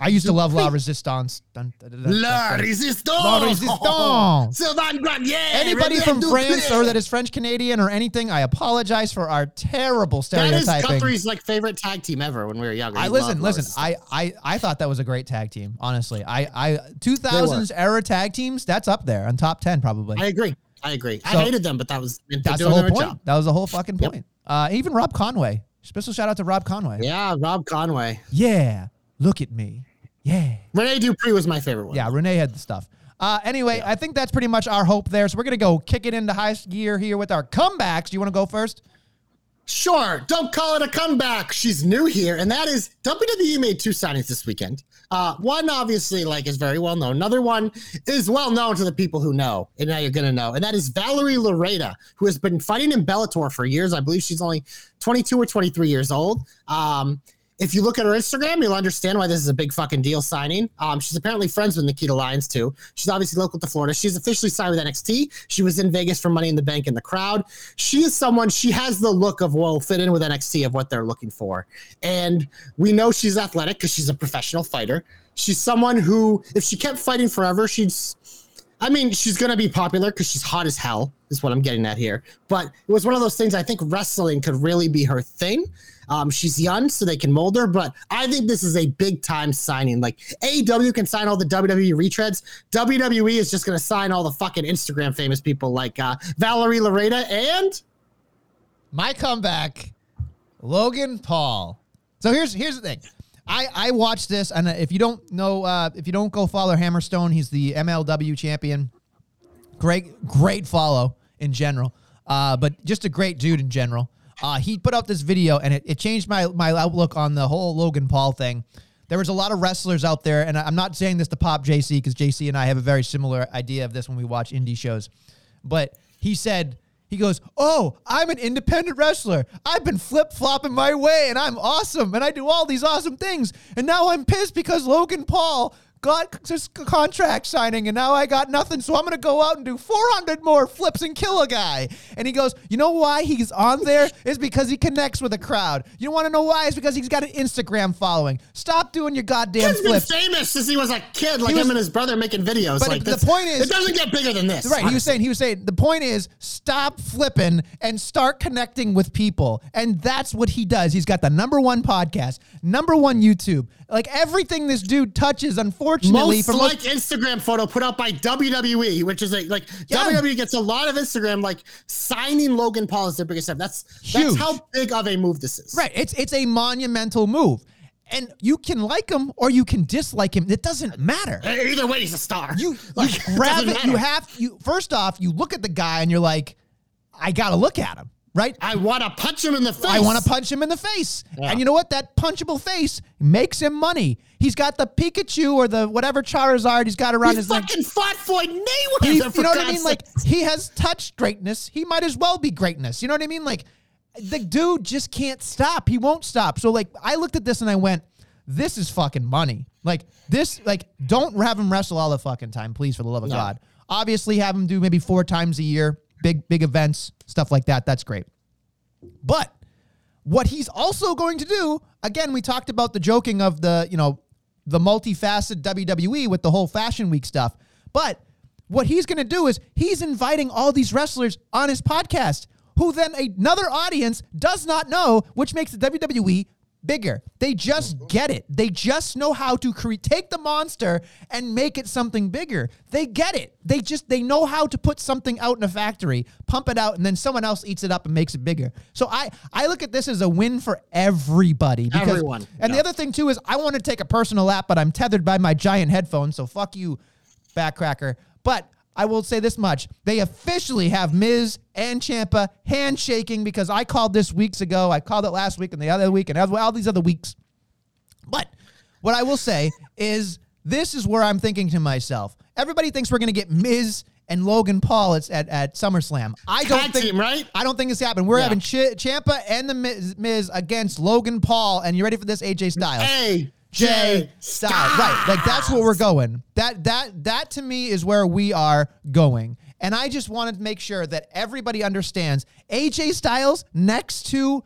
I used to love La Resistance. Dun, dun, dun, La. Resistance. La Resistance. [laughs] Sylvain Grenier. Anybody Rene from Dupree. France or that is French Canadian or anything, I apologize for our terrible That is stereotyping. Guthrie's like favorite tag team ever when we were younger. I He listen, listen. I, I I thought that was a great tag team. Honestly, I I two thousands era tag teams. That's up there on top ten probably. I agree. I agree. So- I hated them, but that was That's the whole their point. job. That was the whole fucking Yep. point. Uh, even Rob Conway. Special shout out to Rob Conway. Yeah, Rob Conway. Yeah, look at me. Yeah. Rene Dupree was my favorite one. Yeah, Renee had the stuff. Uh, anyway, I think that's pretty much our hope there. So we're gonna go kick it into high gear here with our comebacks. Do you want to go first? Sure, don't call it a comeback. She's new here, and that is WWE made two signings this weekend. Uh, one obviously like is very well known. Another one is well known to the people who know, and now you're gonna know, and that is Valerie Loureda, who has been fighting in Bellator for years. I believe she's only 22 or 23 years old. Um, if you look at her Instagram, you'll understand why this is a big fucking deal signing. Um, she's apparently friends with Nikita Lyons too. She's obviously local to Florida. She's officially signed with NXT. She was in Vegas for Money in the Bank in the crowd. She is someone. She has the look of will fit in with NXT of what they're looking for, and we know she's athletic because she's a professional fighter. She's someone who, if she kept fighting forever, she's I mean, she's gonna be popular because she's hot as hell, is what I'm getting at here. But it was one of those things. I think wrestling could really be her thing. Um, she's young, so they can mold her. But I think this is a big time signing. Like AEW can sign all the WWE retreads. WWE is just gonna sign all the fucking Instagram famous people like uh, Valerie Loureda and My comeback, Logan Paul. So here's here's the thing. I, I watched this, and if you don't know, uh, if you don't go follow Hammerstone, he's the MLW champion. Great, great follow in general, uh, but just a great dude in general. Uh, he put up this video, and it, it changed my my outlook on the whole Logan Paul thing. There was a lot of wrestlers out there, and I'm not saying this to pop JC because JC and I have a very similar idea of this when we watch indie shows. But he said, he goes, Oh, I'm an independent wrestler. I've been flip flopping my way and I'm awesome and I do all these awesome things. And now I'm pissed because Logan Paul got this contract signing and now I got nothing. So I'm going to go out and do 400 more flips and kill a guy. And he goes, You know why he's on there? [laughs] Is because he connects with a crowd. You want to know why? It's because he's got an Instagram following. Stop doing your goddamn he's been flips. famous since he was a kid, like was- him and his brother making videos. But like the point is- it doesn't get bigger than this. Right. He was saying, he was saying, the point is stop flipping and start connecting with people. And that's what he does. He's got the number one podcast, number one YouTube. Like everything this dude touches, unfortunately, most for most like Instagram photo put out by WWE, which is a like Yeah. WWE gets a lot of Instagram like signing Logan Paul is their biggest step. That's Huge. that's how big of a move this is. Right. It's it's a monumental move. And you can like him or you can dislike him. It doesn't matter. E- Either way, he's a star. You, [laughs] Like, you grab it. You have you first off, you look at the guy and you're like, I gotta look at him. Right? I want to punch him in the face. I want to punch him in the face. Yeah. And you know what? That punchable face makes him money. He's got the Pikachu or the whatever Charizard he's got around He his neck. fucking fought Floyd Mayweather. He- you know what I mean? Like he has touched greatness. He might as well be greatness. You know what I mean? Like the dude just can't stop. He won't stop. So like I looked at this and I went, this is fucking money. Like this, like don't have him wrestle all the fucking time, please, for the love of No. God. Obviously, have him do maybe four times a year, big big events, stuff like that. That's great. But what he's also going to do, again, we talked about the joking of the, you know, the multifaceted WWE with the whole Fashion Week stuff. But what he's going to do is he's inviting all these wrestlers on his podcast who then another audience does not know, which makes the WWE bigger. They just mm-hmm. get it. They just know how to create take the monster and make it something bigger. They get it. They just they know how to put something out in a factory, pump it out and then someone else eats it up and makes it bigger. So I I look at this as a win for everybody because Everyone, and the other thing too is I want to take a personal lap but I'm tethered by my giant headphones, so fuck you backcracker. But I will say this much. They officially have Miz and Ciampa handshaking because I called this weeks ago. I called it last week and the other week and all these other weeks. But what I will say is this is where I'm thinking to myself. Everybody thinks we're going to get Miz and Logan Paul at, at, at SummerSlam. I don't Tag think team, right? I don't think it's happening. We're Yeah. having Ch- Ciampa and the Miz, Miz against Logan Paul, and you ready for this? AJ Styles. Hey, J Styles. Right. Like that's where we're going. That that that to me is where we are going. And I just wanted to make sure that everybody understands AJ Styles next to,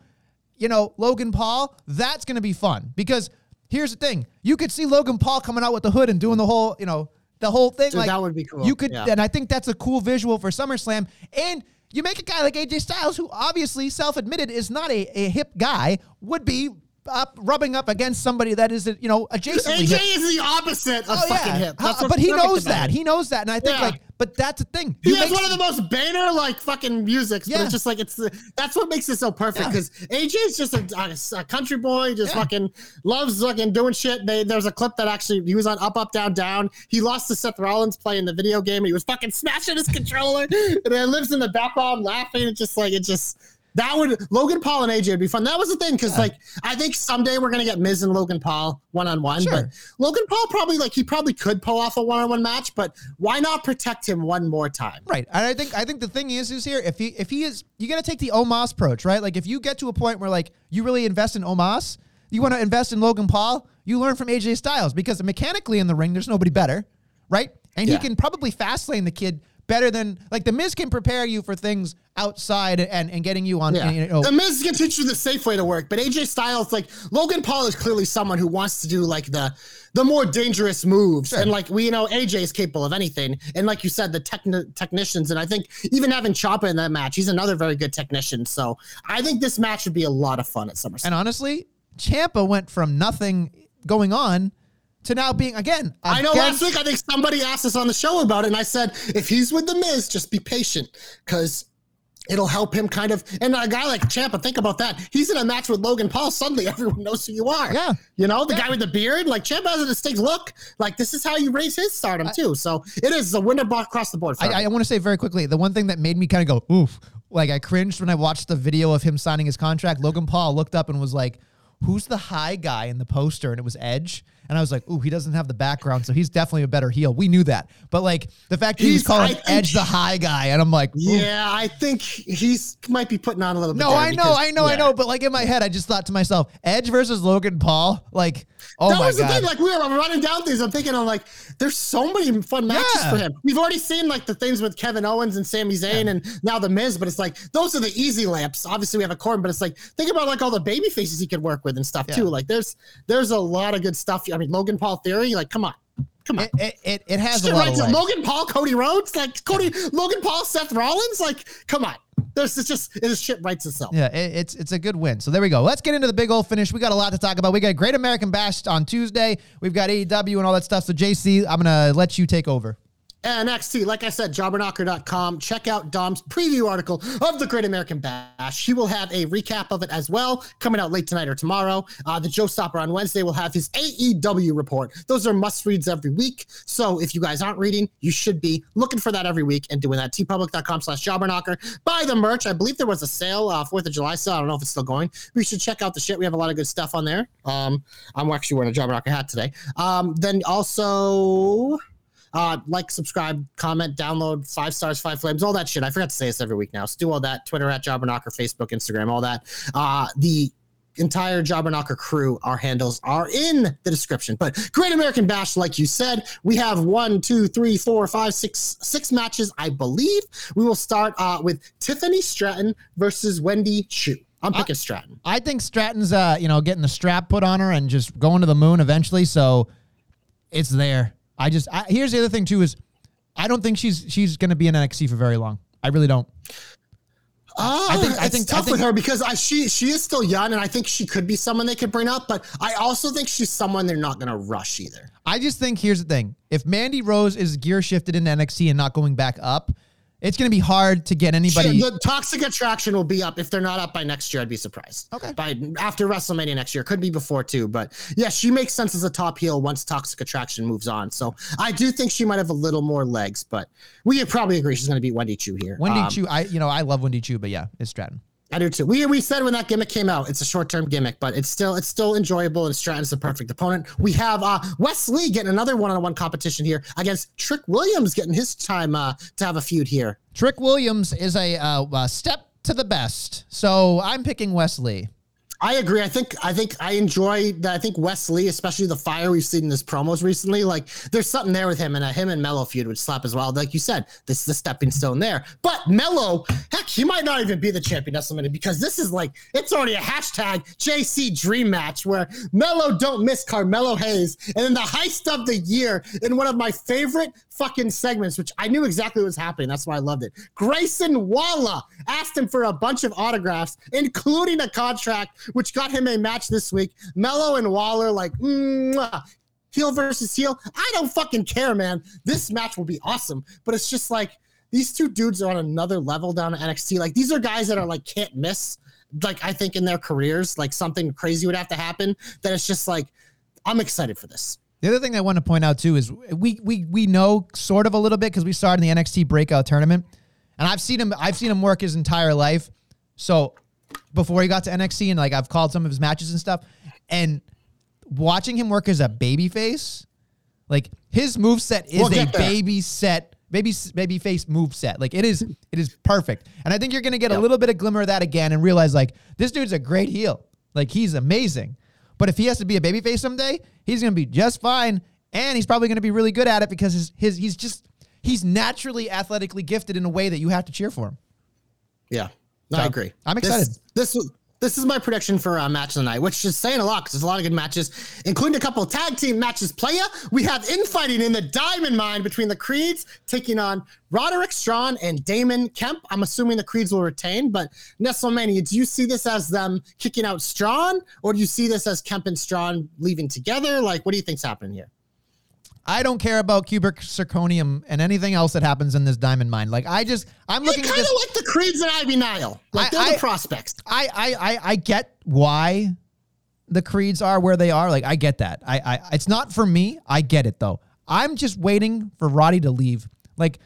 you know, Logan Paul, that's gonna be fun. Because here's the thing. You could see Logan Paul coming out with the hood and doing the whole, you know, the whole thing. Dude, like that would be cool. You could Yeah. and I think that's a cool visual for SummerSlam. And you make a guy like AJ Styles, who obviously self-admitted is not a, a hip guy, would be up rubbing up against somebody that is, you know, adjacently AJ hip. is the opposite of Oh, fucking yeah. hip. How- but he knows that. it. He knows that. And I think Yeah. like, but that's the thing. He You has make- one of the most banner like fucking musics, Yeah. but it's just like it's that's what makes it so perfect Yeah. because AJ is just a, a, country boy, just Yeah. fucking loves fucking doing shit. They, there's a clip that actually he was on Up Up Down Down. He lost to Seth Rollins playing the video game. And he was fucking [laughs] smashing his controller, and then lives in the background laughing. It's just like it just. That would Logan Paul and AJ would be fun. That was the thing because like I think someday we're gonna get Miz and Logan Paul one on one. But Logan Paul probably like he probably could pull off a one on one match. But why not protect him one more time? Right. And I think I think the thing is is here if he if he is you got to take the Omos approach, right? Like if you get to a point where like you really invest in Omos, you want to invest in Logan Paul, you learn from AJ Styles because mechanically in the ring there's nobody better, right? And Yeah. he can probably fast lane the kid better than like the Miz can prepare you for things outside and and getting you on Yeah. you know, The Miz can teach you the safe way to work, but AJ Styles, like Logan Paul, is clearly someone who wants to do like the the more dangerous moves, Sure. and like we you know AJ is capable of anything, and like you said, the techni- technicians, and I think even having Ciampa in that match, he's another very good technician. So I think this match would be a lot of fun at SummerSlam. And honestly, Ciampa went from nothing going on to now being again. I know last week I think somebody asked us on the show about it, and I said if he's with the Miz, just be patient because it'll help him kind of. And a guy like Ciampa, think about that. He's in a match with Logan Paul. Suddenly, [laughs] everyone knows who you are. Yeah. you know the guy with the beard. Like Ciampa has a distinct look. Like this is how you raise his stardom too. So it is a winner across the board. I. I want to say very quickly the one thing that made me kind of go oof, like I cringed when I watched the video of him signing his contract. Logan Paul looked up and was like, "Who's the high guy in the poster?" And it was Edge. And I was like, "Ooh, he doesn't have the background, so he's definitely a better heel." We knew that, but like the fact that he was He's- calling think- Edge the high guy, and I'm like, "Ooh." yeah, I think he's might be putting on a little bit. No, I know, because- I know, I know, but like in my head, I just thought to myself, Edge versus Logan Paul, like, oh that my was the god, thing. Like we were running down things. I'm thinking, I'm like, there's so many fun matches Yeah. for him. We've already seen like the things with Kevin Owens and Sami Zayn, and now the Miz. But it's like those are the easy lamps. Obviously, we have a Corbin, but it's like think about like all the baby faces he could work with and stuff Yeah. too. Like there's there's a lot of good stuff. I mean, Logan Paul theory. Like, come on, come on. it, it, it, has a lot right of legs. Logan Paul, Cody Rhodes, like Cody, Logan Paul, Seth Rollins. Like, come on. There's it's just this shit writes itself. Yeah, it, it's it's a good win. So there we go. Let's get into the big old finish. We got a lot to talk about. We got Great American Bash on Tuesday. We've got AEW and all that stuff. So JC, I'm gonna let you take over. NXT, like I said, jobberknocker.com. Check out Dom's preview article of the Great American Bash. He will have a recap of it as well, coming out late tonight or tomorrow. Uh, the Joe Stopper on Wednesday will have his AEW report. Those are must reads every week. So if you guys aren't reading, you should be looking for that every week and doing that. teepublic.com slash jobberknocker. Buy the merch. I believe there was a sale, uh, 4th of July sale. I don't know if it's still going. We should check out the shit. We have a lot of good stuff on there. Um, I'm actually wearing a Jobberknocker hat today. Um, then also. Uh, like, subscribe, comment, download, five stars, five flames, all that shit. I forgot to say this every week now. So do all that. Twitter at Jobberknocker, Facebook, Instagram, all that. Uh, the entire Jobberknocker crew, our handles are in the description. But Great American Bash, like you said, we have one, two, three, four, five, six, six matches, I believe. We will start uh, with Tiffany Stratton versus Wendy Choo. I'm picking Stratton. I think Stratton's, uh, you know, getting the strap put on her and just going to the moon eventually. So it's there. I just I, here's the other thing too is I don't think she's she's going to be in NXT for very long. I really don't. Uh, I think- it's I think- I tough think- with her because I, she she is still young, and I think she could be someone they could bring up. But I also think she's someone they're not going to rush either. I just think here's the thing: if Mandy Rose is gear shifted in NXT and not going back up, it's going to be hard to get anybody. the toxic attraction will be up if they're not up by next year. I'd be surprised. Okay. By after WrestleMania next year, could be before too. But yeah, she makes sense as a top heel once toxic attraction moves on. So I do think she might have a little more legs, but we probably agree she's going to beat Wendy Choo here. Wendy Um, Choo, I you know I love Wendy Choo, but yeah, it's Stratton. I do too. We we said when that gimmick came out, it's a short term gimmick, but it's still it's still enjoyable and Stratton's the perfect opponent. We have uh Wes Lee getting another one on one competition here against Trick Williams getting his time uh to have a feud here. Trick Williams is a uh, uh, step to the best, so I'm picking Wes Lee. I agree. I think I think I enjoy that. I think Wes Lee, especially the fire we've seen in his promos recently, like there's something there with him, and a him and Melo feud would slap as well. Like you said, this is the stepping stone there. But Melo, heck, he might not even be the champion WrestleMania because this is like it's already a hashtag JC Dream Match where Melo don't miss Carmelo Hayes, and then the heist of the year in one of my favorite fucking segments, which I knew exactly what was happening. That's why I loved it. Grayson Waller asked him for a bunch of autographs, including a contract, which got him a match this week. Melo and Waller, like, mwah, heel versus heel. I don't fucking care, man. This match will be awesome. But it's just like these two dudes are on another level down at NXT. Like, these are guys that are like can't miss. Like, I think in their careers, like something crazy would have to happen. That it's just like, I'm excited for this. The other thing I want to point out too is we we we know sort of a little bit because we started in the NXT Breakout tournament, and I've seen him I've seen him work his entire life. So before he got to NXT and like I've called some of his matches and stuff, and watching him work as a baby face, like his move set is We'll a baby set baby baby face move set. Like it is it is perfect, and I think you're gonna get a little bit of glimmer of that again and realize like this dude's a great heel. Like he's amazing. But if he has to be a babyface someday, he's going to be just fine, and he's probably going to be really good at it because his, his he's just he's naturally athletically gifted in a way that you have to cheer for him. Yeah, no, So, I agree. I'm excited. This was. This is my prediction for uh, match of the night, which is saying a lot because there's a lot of good matches, including a couple tag team matches. Playa, we have infighting in the Diamond Mine between the Creeds taking on Roderick Strong and Damon Kemp. I'm assuming the Creeds will retain, but Nestlemania, do you see this as them kicking out Strong, or do you see this as Kemp and Strong leaving together? Like, what do you think's happening here? I don't care about cubic zirconium and anything else that happens in this diamond mine. Like I just I'm looking kind of like the Creeds and Ivy Nile. Like, I- they're I- the prospects. I, I I I get why the creeds are where they are. Like I get that. I I it's not for me. I get it though. I'm just waiting for Roddy to leave. Like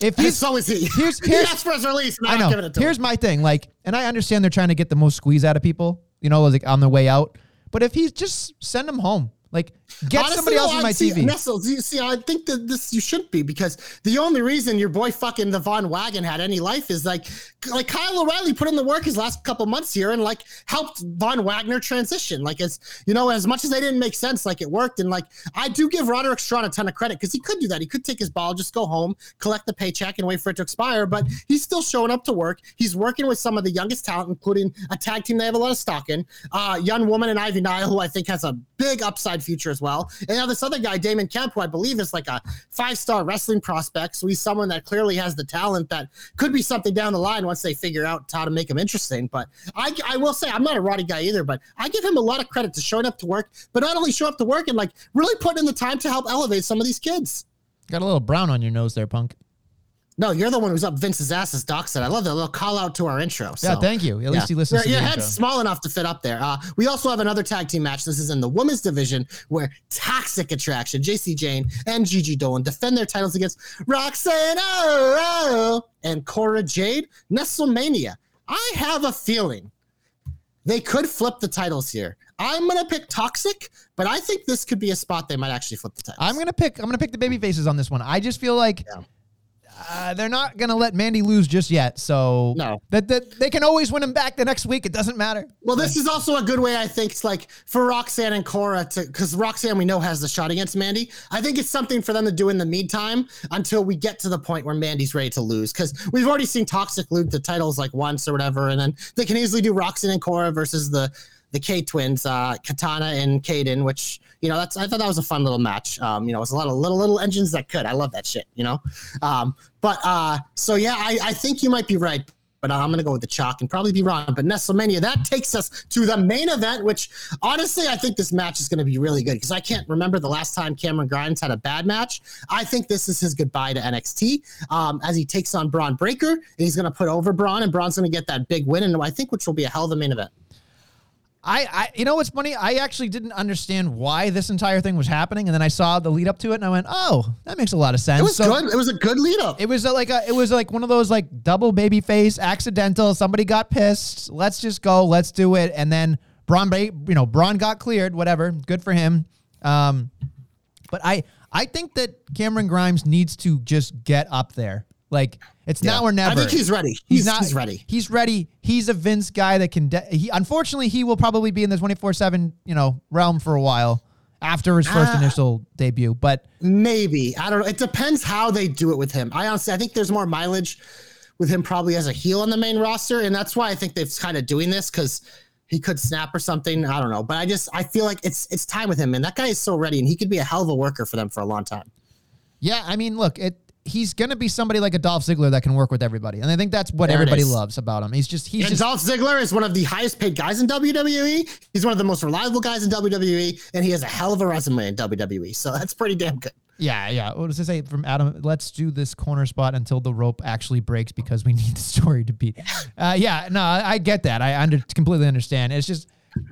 if he's so is he. here's- [laughs] he here's- asked for his release. And I know. giving it to him. Here's my thing. Like, and I understand they're trying to get the most squeeze out of people, you know, like on their way out. But if he's just send them home, like get Honestly, somebody else on my see, TV. Nestles, you see, I think that this you shouldn't be because the only reason your boy fucking the Von Wagon had any life is like, like Kyle O'Reilly put in the work his last couple months here and like helped Von Wagner transition. Like as you know, as much as they didn't make sense, like it worked. And like I do give Roderick Strong a ton of credit because he could do that. He could take his ball, just go home, collect the paycheck, and wait for it to expire. But he's still showing up to work. He's working with some of the youngest talent, including a tag team they have a lot of stock in. Uh, young woman and Ivy Nile, who I think has a big upside future as well. And now this other guy, Damon Kemp, who I believe is like a five star wrestling prospect. So he's someone that clearly has the talent that could be something down the line once they figure out how to make him interesting. But I, I will say, I'm not a Roddy guy either, but I give him a lot of credit to showing up to work, but not only show up to work and like really putting in the time to help elevate some of these kids. Got a little brown on your nose there, punk. No, you're the one who's up Vince's ass, as Doc said. I love that little call out to our intro. Yeah, thank you. At least he Yeah. listens Your, to your head's intro. small enough to fit up there. Uh, we also have another tag team match. This is in the women's division where Toxic Attraction, Jacy Jayne, and Gigi Dolin defend their titles against Roxanne oh, and Cora Jade. Nestlemania. I have a feeling they could flip the titles here. I'm gonna pick Toxic, but I think this could be a spot they might actually flip the titles. I'm gonna pick. I'm gonna pick the baby faces on this one. I just feel like Yeah. Uh, they're not gonna let Mandy lose just yet. So No. that, that they can always win him back the next week. It doesn't matter. Well, this is also a good way, I think, it's like for Roxanne and Cora to, because Roxanne we know has the shot against Mandy. I think it's something for them to do in the meantime until we get to the point where Mandy's ready to lose. Because we've already seen Toxic lose the titles like once or whatever, and then they can easily do Roxanne and Cora versus the the K twins, uh, Katana and Kayden, which you know that's I thought that was a fun little match. Um, you know, it was a lot of little little engines that could. I love that shit. You know, um, but uh, so yeah, I, I think you might be right but I'm going to go with the chalk and probably be wrong. But WrestleMania, that takes us to the main event, which honestly, I think this match is going to be really good because I can't remember the last time Cameron Grimes had a bad match. I think this is his goodbye to NXT um, as he takes on Bron Breakker and he's going to put over Bron and Bron's going to get that big win. And I think which will be a hell of a main event. I, I, you know what's funny? I actually didn't understand why this entire thing was happening, and then I saw the lead up to it, and I went, "Oh, that makes a lot of sense." It was So- good. It was a good lead up. It was a, like a, it was like one of those like double baby face, accidental. Somebody got pissed. Let's just go. Let's do it. And then Bron, you know, Bron got cleared. Whatever. Good for him. Um, but I, I think that Cameron Grimes needs to just get up there. Like it's now or never. I think he's ready. He's, He's, not. he's ready. He's ready. He's a Vince guy that can. De- he unfortunately he will probably be in the twenty four seven you know realm for a while after his first Ah. initial debut. But Maybe. I don't know. It depends how they do it with him. I honestly I think there's more mileage with him probably as a heel on the main roster. And that's why I think they've kind of doing this because he could snap or something. I don't know. But I just I feel like it's it's time with him. And that guy is so ready and he could be a hell of a worker for them for a long time. Yeah, I mean, look, it he's gonna be somebody like a Dolph Ziggler that can work with everybody, and I think that's what There everybody loves about him. He's just he's And just Dolph Ziggler is one of the highest paid guys in WWE. He's one of the most reliable guys in WWE, and he has a hell of a resume in WWE. So [laughs] that's pretty damn good. yeah yeah. What does it say from Adam? Let's do this corner spot until the rope actually breaks because we need the story to beat. [laughs] Uh, yeah, no, I, I get that. I under, completely understand. It's just.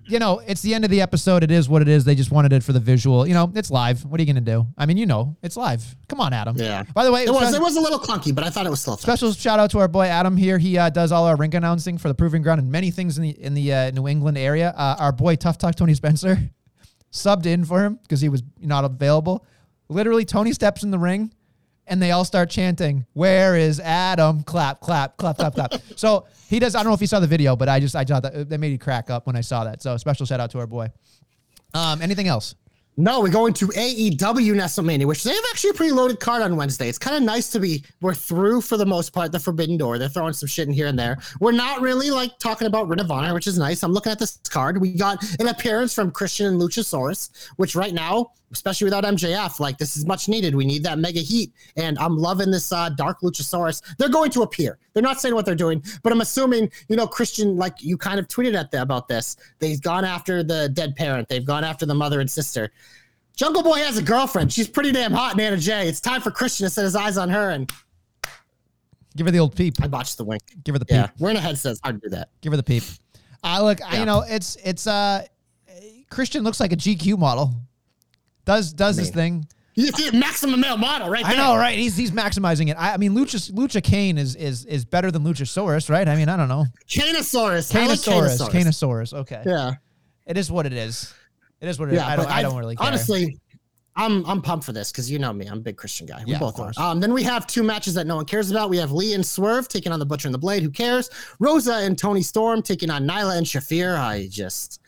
You know, it's the end of the episode. It is what it is. They just wanted it for the visual. You know, it's live. What are you gonna do? I mean, you know, it's live. Come on, Adam. Yeah. By the way, It was it was a little clunky, but I thought it was still fun. Special shout out to our boy Adam here. He uh, does all our rink announcing for the Proving Ground and many things in the in the uh, New England area. Uh, our boy Tough Talk Tony Spencer [laughs] subbed in for him because he was not available. Literally, Tony steps in the ring, and they all start chanting, "Where is Adam?" Clap, clap, clap, clap, clap. [laughs] So he does. I don't know if you saw the video, but I just I thought that that made me crack up when I saw that. So special shout out to our boy. Um, anything else? No, we're going to AEW WrestleMania, which they have actually a pretty loaded card on Wednesday. It's kind of nice to be. We're through for the most part the Forbidden Door. They're throwing some shit in here and there. We're not really like talking about Ring of Honor, which is nice. I'm looking at this card. We got an appearance from Christian and Luchasaurus, which right now, especially without MJF, like this is much needed. We need that mega heat, and I'm loving this uh, Dark Luchasaurus. They're going to appear. They're not saying what they're doing, but I'm assuming you know Christian, like you kind of tweeted at the, about this. They've gone after the dead parent. They've gone after the mother and sister. Jungle Boy has a girlfriend. She's pretty damn hot, Nana J. It's time for Christian to set his eyes on her, and Give her the old peep. I botched the wink. Give her the peep. Yeah, wearing a headset. It's hard to do that. Give her the peep. I look, I, you know, it's it's uh Christian looks like a GQ model. Does does his Man. thing. You see, maximum male model, right I know, right? He's he's maximizing it. I, I mean, Lucha Lucha Kane is is is better than Luchasaurus, right? I mean, I don't know. Canosaurus. I like Canosaurus, Canosaurus. Canosaurus. Okay, Yeah, it is what it is. It is what it is. yeah. I don't. but I don't really care. Honestly, I'm I'm pumped for this because you know me. I'm a big Christian guy. We Yeah, both are. Um, then we have two matches that no one cares about. We have Lee and Swerve taking on the Butcher and the Blade. Who cares? Rosa and Toni Storm taking on Nyla and Shafir. I just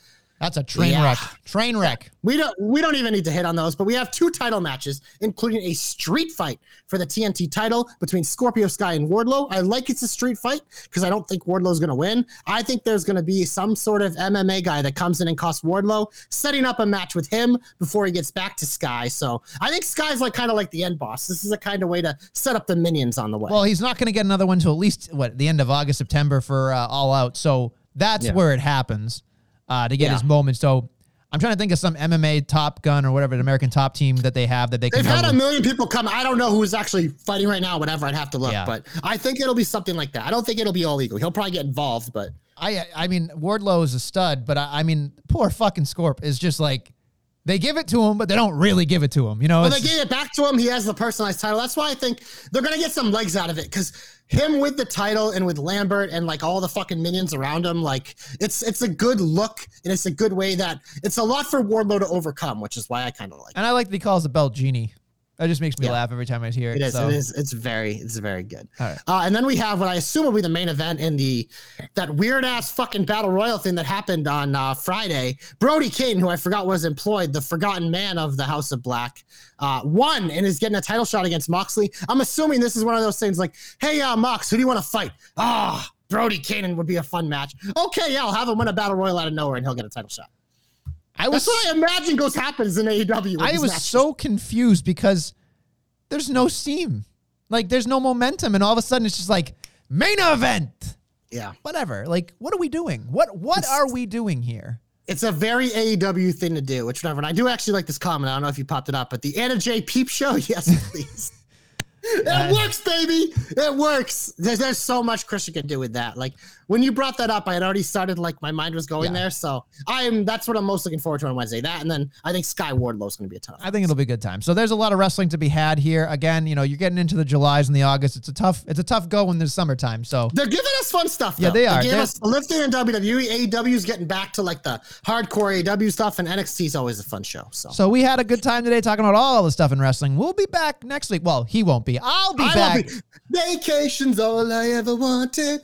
that's a train Yeah. wreck. Train wreck. We don't we don't even need to hit on those, but we have two title matches, including a street fight for the TNT title between Scorpio Sky and Wardlow. I like it's a street fight because I don't think Wardlow's gonna win. I think there's gonna be some sort of MMA guy that comes in and costs Wardlow, setting up a match with him before he gets back to Sky. So I think Sky's like kind of like the end boss. This is a kind of way to set up the minions on the way. Well, he's not going to get another one till at least what the end of August, September for uh, All Out. So that's Yeah. where it happens uh, to get Yeah. his moment. So I'm trying to think of some MMA Top Gun or whatever, the American Top Team that they have that they They've had a probably- million people come. I don't know who's actually fighting right now. Whatever, I'd have to look. Yeah. But I think it'll be something like that. I don't think it'll be all legal. He'll probably get involved, but I I mean Wardlow is a stud, but I, I mean poor fucking Scorp is just like They give it to him, but they don't really give it to him. You know, Well, they gave it back to him. He has the personalized title. That's why I think they're gonna get some legs out of it because him with the title and with Lambert and like all the fucking minions around him, like it's it's a good look and it's a good way that it's a lot for Wardlow to overcome, which is why I kind of like. it. and I like that he calls the belt genie. That just makes me Yeah. laugh every time I hear it. It is. so. It is. It's very. It's very good. All right. Uh, and then we have what I assume will be the main event in the that weird ass fucking battle royal thing that happened on uh, Friday. Brody King, who I forgot was employed, the forgotten man of the House of Black, uh, won and is getting a title shot against Moxley. I'm assuming this is one of those things like, hey, uh, Mox, who do you want to fight? Ah, Brody King would be a fun match. Okay, yeah, I'll have him win a battle royal out of nowhere and he'll get a title shot. I was That's what I imagine goes happens in AEW. I was matches. so confused because there's no steam. Like there's no momentum and all of a sudden it's just like main event. yeah. Whatever. Like what are we doing? What what are we doing here? it's a very AEW thing to do, which whatever. And I do actually like this comment. I don't know if you popped it up, but the Anna Jay Peep Show, [laughs] yes, please. [laughs] it works, baby. It works. There's, there's so much Christian can do with that. Like when you brought that up, I had already started like my mind was going Yeah. there. So I am. That's what I'm most looking forward to on Wednesday. That and then I think Sky Wardlow's going to be a ton. Of I think it'll be a good time. So there's a lot of wrestling to be had here. Again, you know, you're getting into the Julys and the August. It's a tough it's a tough go when there's summertime. So They're giving us fun stuff. Yeah, though. they are. gave They're- us lifting in WWE. AEW's getting back to like the hardcore AEW stuff, and NXT's always a fun show. So, So we had a good time today talking about all the stuff in wrestling. We'll be back next week. Well, he won't be. I'll be I back. it. Vacation's all I ever wanted.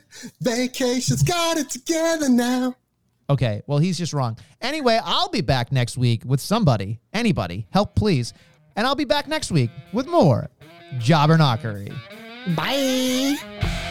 Vacation's got it together now. Okay, well, he's just wrong. Anyway, I'll be back next week with somebody, anybody, help please. And I'll be back next week with more Jobber Knockery. Bye.